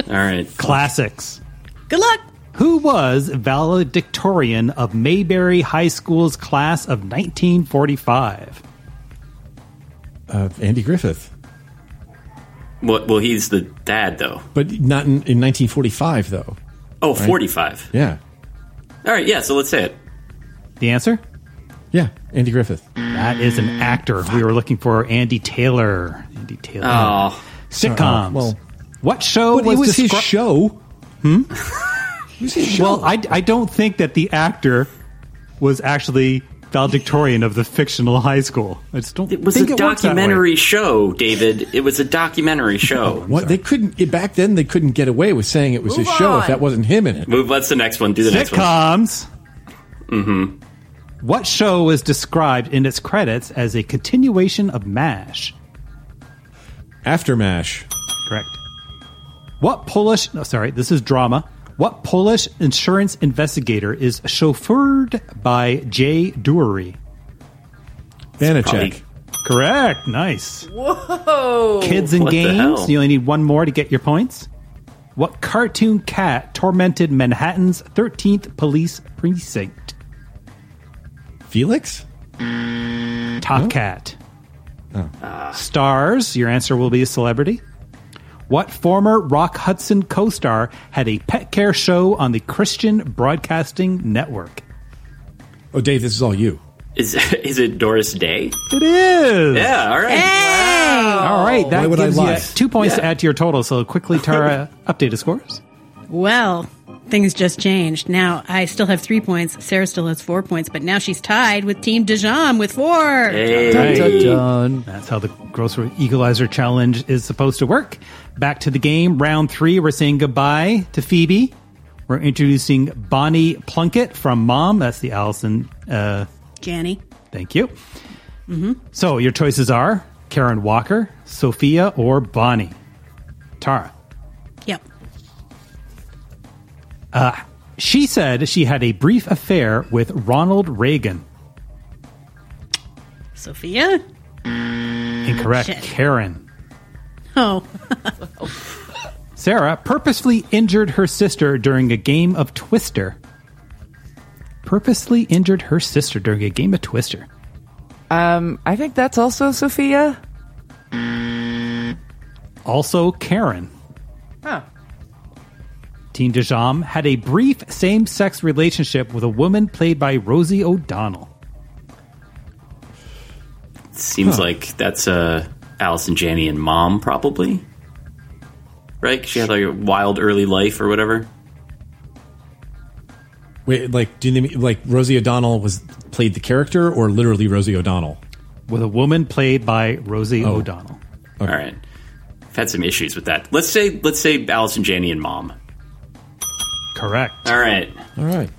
All right. Classics. Good luck. Who was valedictorian of Mayberry High School's class of 1945? Uh, Andy Griffith. Well, well, he's the dad though. But not in, in 1945, though. Oh, Right? 45. Yeah. All right. Yeah. So let's say it. The answer? Yeah, Andy Griffith. That is an actor. We were looking for Andy Taylor. Andy Taylor. Oh. Sitcoms. Well- what show But was, it was his show. Hmm? Well, I, I don't think that the actor was actually valedictorian of the fictional high school. I just don't It was think a it works that way. documentary show, David. It was a documentary show. What they couldn't back then they couldn't get away with saying it was his Move show if that wasn't him in it. Move. What's the next one? Do the next one. Sitcoms. What show was described in its credits as a continuation of MASH? AfterMASH. Correct. What Polish? No, sorry, this is drama. What Polish insurance investigator is chauffeured by Jay Drury? Banacek. Correct. Nice. Whoa. Kids and What games. You only need one more to get your points. What cartoon cat tormented Manhattan's 13th police precinct? Felix? Top Cat. Oh. Uh, stars. Your answer will be a celebrity. What former Rock Hudson co star had a pet care show on the Christian Broadcasting Network? Oh, Dave, this is all you. Is is it Doris Day? It is. Yeah. All right. All right. That Why would I gives you lie? two points to add to your total. So quickly, Tara, update the scores. Well, things just changed. Now I still have three points. Sarah still has four points, but now she's tied with Team Dejam with four. Hey. Dun, dun, dun. That's how the Grocery Equalizer Challenge is supposed to work. Back to the game. Round three. We're saying goodbye to Phoebe. We're introducing Bonnie Plunkett from Mom. That's the Allison. Uh, Janney. thank you. So your choices are Karen Walker, Sophia, or Bonnie. Tara. She said she had a brief affair with Ronald Reagan. Sophia? Incorrect. Shit. Karen. Oh. Sarah purposefully injured her sister during a game of Twister. Purposely injured her sister during a game of Twister. Um, I think that's also Sophia. Also, Karen. Huh. Teen Dejam had a brief same sex relationship with a woman played by Rosie O'Donnell. Seems like that's uh, Allison Janney and Mom, probably. Right? She had like a wild early life or whatever. Wait, like, do you mean like Rosie O'Donnell was played the character, or literally Rosie O'Donnell? With a woman played by Rosie Oh. O'Donnell. All right. I've had some issues with that. Let's say let's say Allison Janney and Mom. Correct. All right. All right.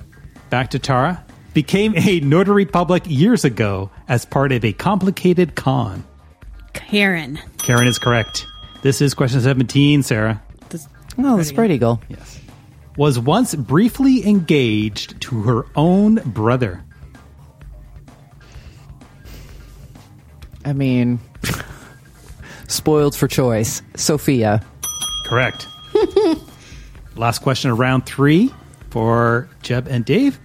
Back to Tara. Became a notary public years ago as part of a complicated con. Karen. Karen is correct. This is question 17, Sarah. Oh, the Spread Eagle. Yes. was once briefly engaged to her own brother? I mean, spoiled for choice. Sophia. Correct. Last question of round three for Jeb and Dave.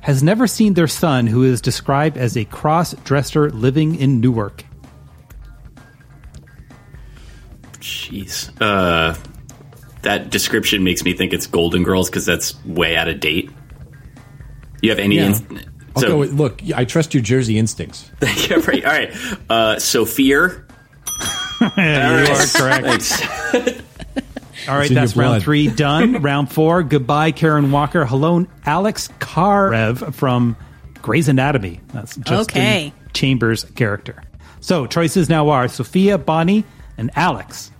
Has never seen their son, who is described as a cross dresser living in Newark. Jeez. Uh, that description makes me think it's Golden Girls because that's way out of date. You have any? Yeah. ins- I'll so, go with, look, I trust your Jersey instincts. yeah, right. All right. Uh, Sophia. you are correct. Thanks. All right, that's round three done. round four. Goodbye, Karen Walker. Hello, Alex Karev from Grey's Anatomy. That's Justin Okay. Chambers' character. So choices now are Sophia, Bonnie, and Alex.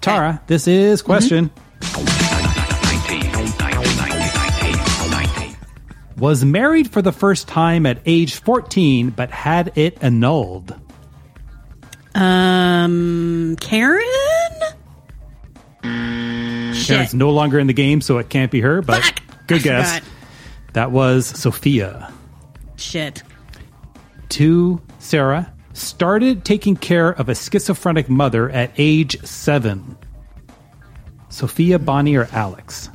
Tara, this is question. Was married for the first time at age 14, but had it annulled. Um, Karen? Karen's no longer in the game, so it can't be her, but good guess. forgot. That was Sophia. Shit. Two, Sarah started taking care of a schizophrenic mother at age seven. Sophia, Bonnie, or Alex?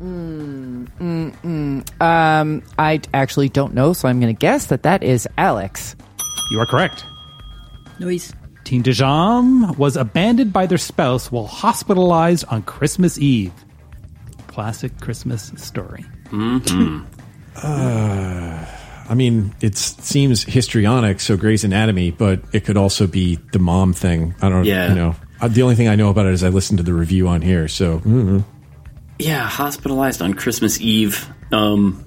Mm, mm, mm. Um, I actually don't know, so I'm going to guess that that is Alex. You are correct. Noise. Teen Dejam was abandoned by their spouse while hospitalized on Christmas Eve. Classic Christmas story. Mm-hmm. Uh, I mean, it seems histrionic, so Grey's Anatomy, but it could also be the mom thing. I don't, Yeah. you know. Uh, The only thing I know about it is I listened to the review on here, so. mm Yeah, hospitalized on Christmas Eve. Um,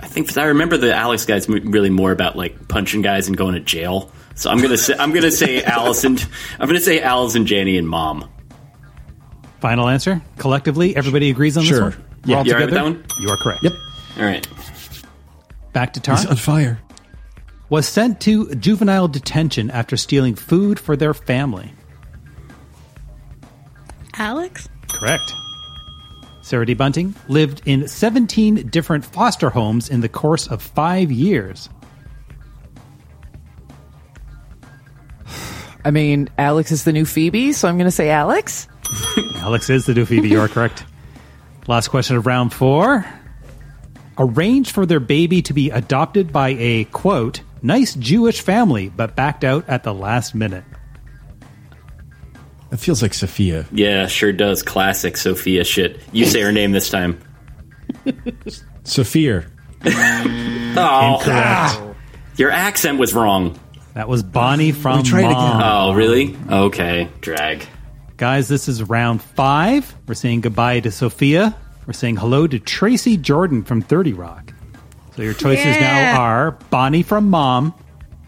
I think I remember the Alex guys really more about like punching guys and going to jail. So I'm gonna say I'm gonna say Allison. I'm gonna say Allison, Janney, and Mom. Final answer? Collectively, everybody agrees on Sure. this one? We're Yeah. all You all right with together? that one? You are correct. Yep. All right. Back to Tara. He's on fire. Was sent to juvenile detention after stealing food for their family. Alex? Correct. Sarah D. Bunting lived in 17 different foster homes in the course of five years. I mean, Alex is the new Phoebe, so I'm going to say Alex. Alex is the new Phoebe. You are correct. Last question of round four. Arranged for their baby to be adopted by a, quote, nice Jewish family, but backed out at the last minute. That feels like Sophia. Yeah, sure does. Classic Sophia shit. You say her name this time. Sophia. Oh, Incorrect. Ah. Your accent was wrong. That was Bonnie from try it again. Mom. Oh, really? Okay, drag. Guys, this is round five. We're saying goodbye to Sophia. We're saying hello to Tracy Jordan from 30 Rock. So your choices Yeah. now are Bonnie from Mom,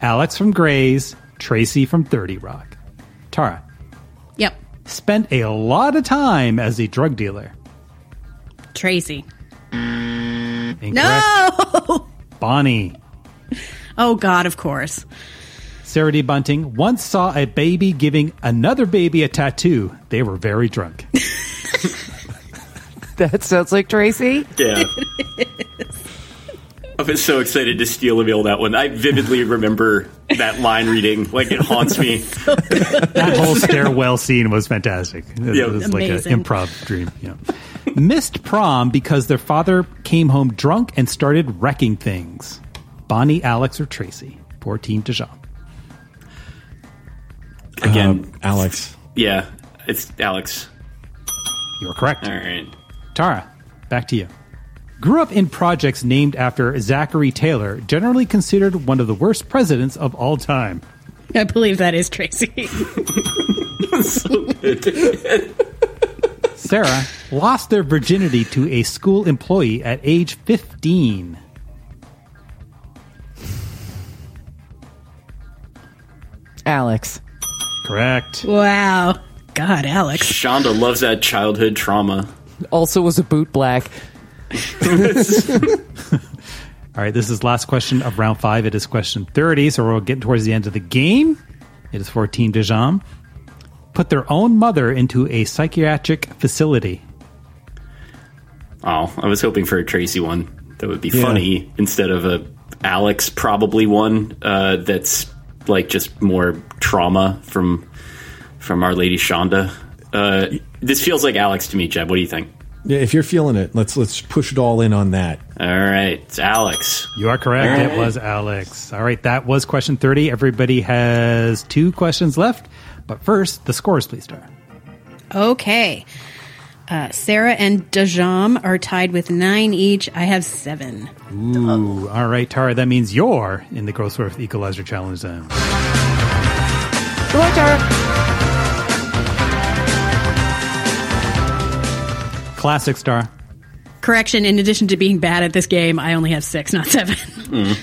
Alex from Grey's, Tracy from 30 Rock. Tara. Yep. Spent a lot of time as a drug dealer. Tracy. Incorrect. No! Bonnie. Oh, God, of course. Sarah D. Bunting once saw a baby giving another baby a tattoo. They were very drunk. That sounds like Tracy. Yeah. I was so excited to steal Emil that one. I vividly remember that line reading. Like it haunts me. that whole stairwell scene was fantastic. It Yeah. was like an improv dream. Yeah. Missed prom because their father came home drunk and started wrecking things. Bonnie, Alex, or Tracy? Poor Teen Dijon. Again, Um, Alex. Yeah, it's Alex. You're correct. All right. Tara, back to you. Grew up in projects named after Zachary Taylor, generally considered one of the worst presidents of all time. I believe that is Tracy. Sarah lost their virginity to a school employee at age 15. Alex. Correct. wow. God, Alex. Shonda loves that childhood trauma. Also was a boot black. All right, this is last question of round five. It is question 30, so we're getting towards the end of the game. It is for Team Dijon. Put their own mother into a psychiatric facility. Oh, I was hoping for a Tracy one that would be Yeah. funny instead of a Alex probably one uh, that's like just more trauma from from Our Lady Shonda. Uh, this feels like Alex to me, Jeb. What do you think? Yeah, if you're feeling it, let's let's push it all in on that. All right, it's Alex. You are correct. All It was Alex. All right, that was question 30. Everybody has two questions left. But first, the scores, please, Tara. Okay. Uh, Sarah and Dajam are tied with nine each. I have seven. Ooh. All right, Tara, that means you're in the Grossworth Equalizer Challenge then. Come on, Tara. Classic star. Correction, in addition to being bad at this game, I only have six, not seven.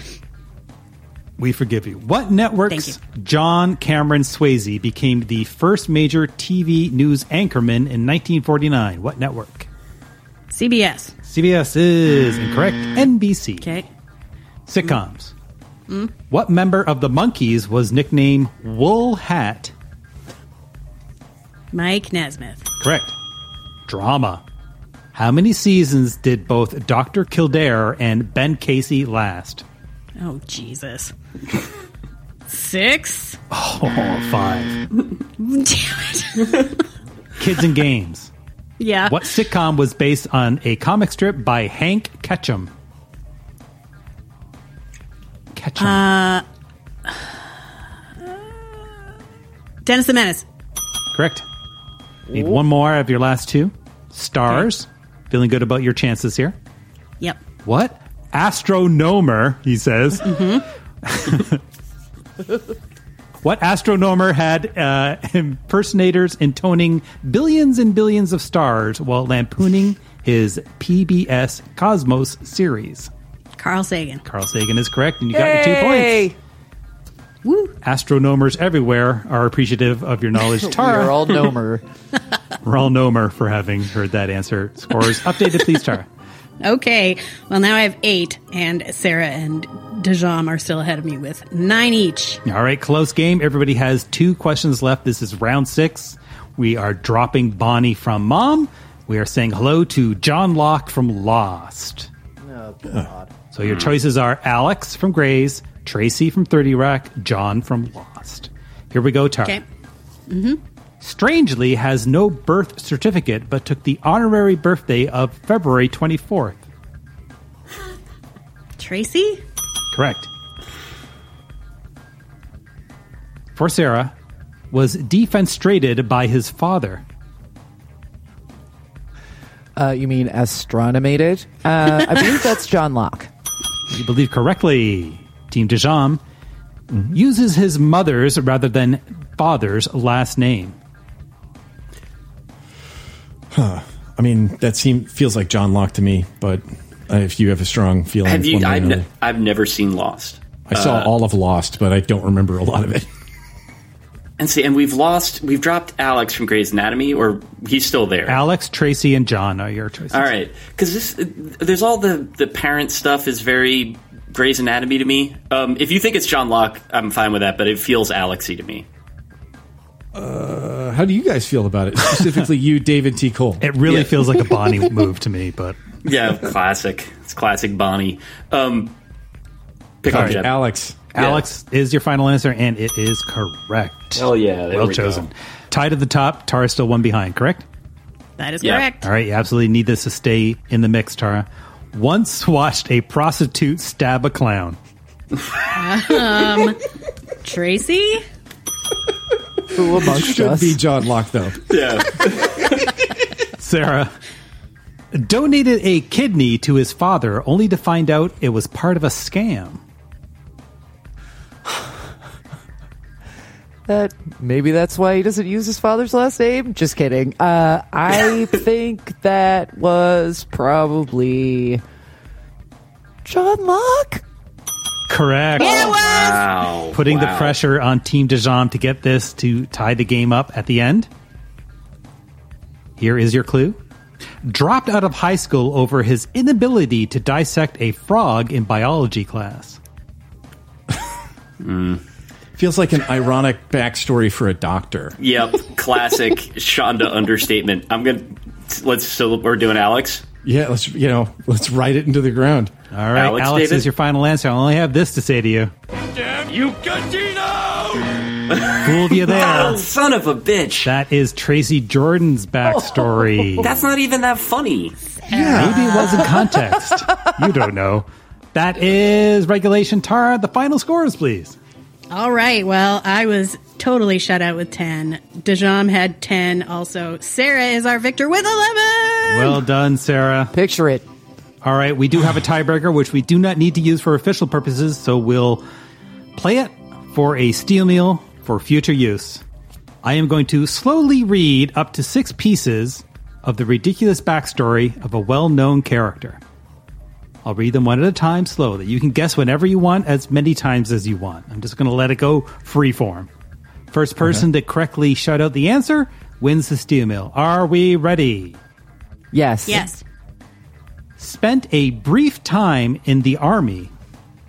We forgive you. What network's John Cameron Swayze became the first major TV news anchorman in 1949? What network? CBS. CBS is incorrect. NBC. Okay. Sitcoms. Mm. What member of the Monkees was nicknamed Wool Hat? Mike Nesmith. Correct. Drama. How many seasons did both Dr. Kildare and Ben Casey last? Oh, Jesus. Six? Oh, five. Damn it. Kids and Games. Yeah. What sitcom was based on a comic strip by Hank Ketcham? Ketcham. Uh, Dennis the Menace. Correct. Need one more of your last two. Stars. Feeling good about your chances here. Yep. What? Astronomer, he says. what astronomer had uh, impersonators intoning billions and billions of stars while lampooning his PBS Cosmos series? Carl Sagan. Carl Sagan is correct, and you got your two points. Woo. Astronomers everywhere are appreciative of your knowledge. Tara. We're all nomer. We're all nomer for having heard that answer. Scores updated, please, Tara. Okay. Well, now I have eight, and Sarah and Dejam are still ahead of me with nine each. All right, close game. Everybody has two questions left. This is round six. We are dropping Bonnie from Mom. We are saying hello to John Locke from Lost. Oh, God. So your choices are Alex from Grey's, Tracy from 30 Rock, John from Lost. Here we go, Tara. Okay. Mm-hmm. Strangely has no birth certificate, but took the honorary birthday of February 24th. Tracy? Correct. For Sarah, was defenestrated by his father. Uh, you mean astronomated? Uh, I believe that's John Locke. You believe correctly. Team Dejam uses his mother's rather than father's last name. Huh. I mean, that seems feels like John Locke to me, but uh, if you have a strong feeling, Have you? one way or I've, ne- I've never seen Lost. I saw Uh, all of Lost, but I don't remember a lot of it. And see, and we've lost. We've dropped Alex from Grey's Anatomy, or he's still there. Alex, Tracy, and John are your choices. All right, because this there's all the the parent stuff is very Grey's Anatomy to me. Um, if you think it's John Locke, I'm fine with that, but it feels Alexy to me. Uh, how do you guys feel about it? Specifically, you, David T. Cole. It really Yeah. feels like a Bonnie move to me, but Yeah, classic. It's classic Bonnie. Um, pick All up right, Jeb. Alex. Alex is your final answer, and it is correct. Hell yeah, there well we chosen. go. Tied at the top, Tara still one behind, correct? That is Yeah. correct. All right, you absolutely need this to stay in the mix, Tara. Once watched a prostitute stab a clown. Um, Tracy? Who amongst Should us? be John Locke, though. Yeah. Sarah donated a kidney to his father only to find out it was part of a scam. That maybe that's why he doesn't use his father's last name. Just kidding. Uh, I think that was probably John Locke. Correct. Wow. Putting the pressure on Team Dejam to get this to tie the game up at the end. Here is your clue. Dropped out of high school over his inability to dissect a frog in biology class. Feels like an ironic backstory for a doctor. Yep, classic Shonda understatement. I'm gonna let's. So we're doing Alex. Yeah, let's you know, let's write it into the ground. All right, Alex, Alex is your final answer. I only have this to say to you. Damn you, Catino! Fooled you there. Oh, son of a bitch. That is Tracy Jordan's backstory. That's not even that funny. Yeah. Maybe it was in context. you don't know. That is regulation. Tara, the final scores, please. All right. Well, I was totally shut out with 10. Dejam had 10 also. Sarah is our victor with 11. Well done, Sarah. Picture it. All right. We do have a tiebreaker, which we do not need to use for official purposes, so we'll play it for a steel meal for future use. I am going to slowly read up to six pieces of the ridiculous backstory of a well known character. I'll read them one at a time slowly. You can guess whenever you want, as many times as you want. I'm just going to let it go free form. First person okay. to correctly shout out the answer wins the steel mill. Are we ready? Yes. Yes. Spent a brief time in the army,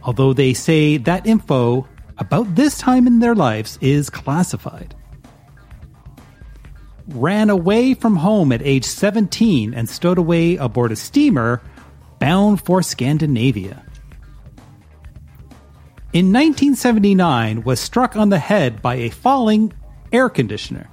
although they say that info about this time in their lives is classified. Ran away from home at age 17 and stowed away aboard a steamer bound for Scandinavia. In 1979 was struck on the head by a falling air conditioner.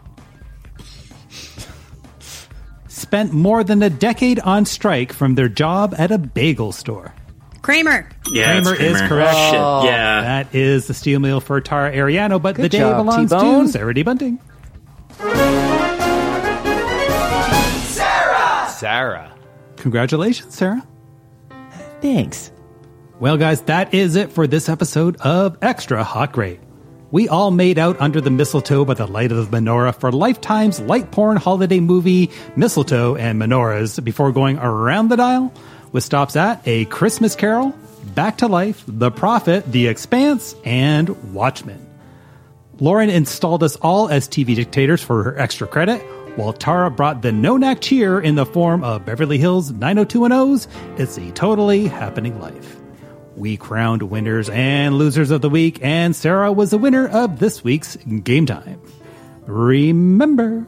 Spent more than a decade on strike from their job at a bagel store. Kramer. Yeah, Kramer, Kramer. is correct. Oh, yeah. That is the steel meal for Tara Ariano, but Good the day job, belongs T-Bone. to Sarah D. Bunting. Sarah! Sarah. Congratulations, Sarah. Thanks. Well, guys, that is it for this episode of Extra Hot Great. We all made out under the mistletoe by the light of the menorah for Lifetime's light porn holiday movie Mistletoe and Menorahs before going around the dial with stops at A Christmas Carol, Back to Life, The Profit, The Expanse, and Watchmen. Lauren installed us all as TV dictators for her extra credit, while Tara brought the Nonac cheer in the form of Beverly Hills 90210's It's a Totally Happening Life. We crowned winners and losers of the week, and Sarah was the winner of this week's Game Time. Remember,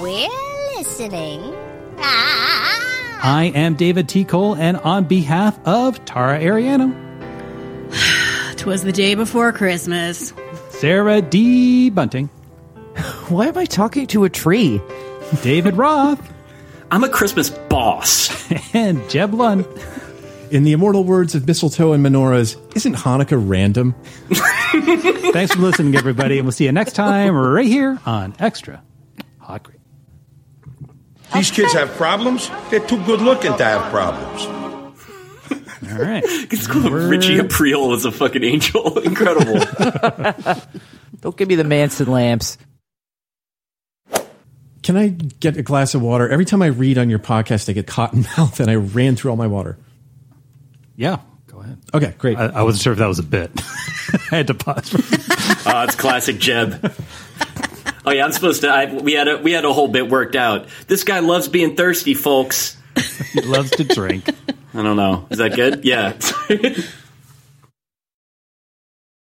We're listening. Ah. I am David T. Cole, and on behalf of Tara Ariano, Twas the day before Christmas. Sarah D. Bunting, Why am I talking to a tree? David Roth, I'm a Christmas boss. and Jeb Lund. In the immortal words of mistletoe and menorahs, isn't Hanukkah random? Thanks for listening, everybody, and we'll see you next time right here on Extra Hot Great. These kids have problems? They're too good looking to have problems. All right. It's cool that Richie Aprile was a fucking angel. Incredible. Don't give me the Manson lamps. Can I get a glass of water? Every time I read on your podcast, I get cotton mouth and I ran through all my water. Yeah, go ahead. Okay, great. I, I wasn't sure if that was a bit. I had to pause. Oh, it's classic Jeb. Oh yeah, I'm supposed to. I, we had a we had a whole bit worked out. This guy loves being thirsty, folks. he loves to drink. I don't know. Is that good? Yeah.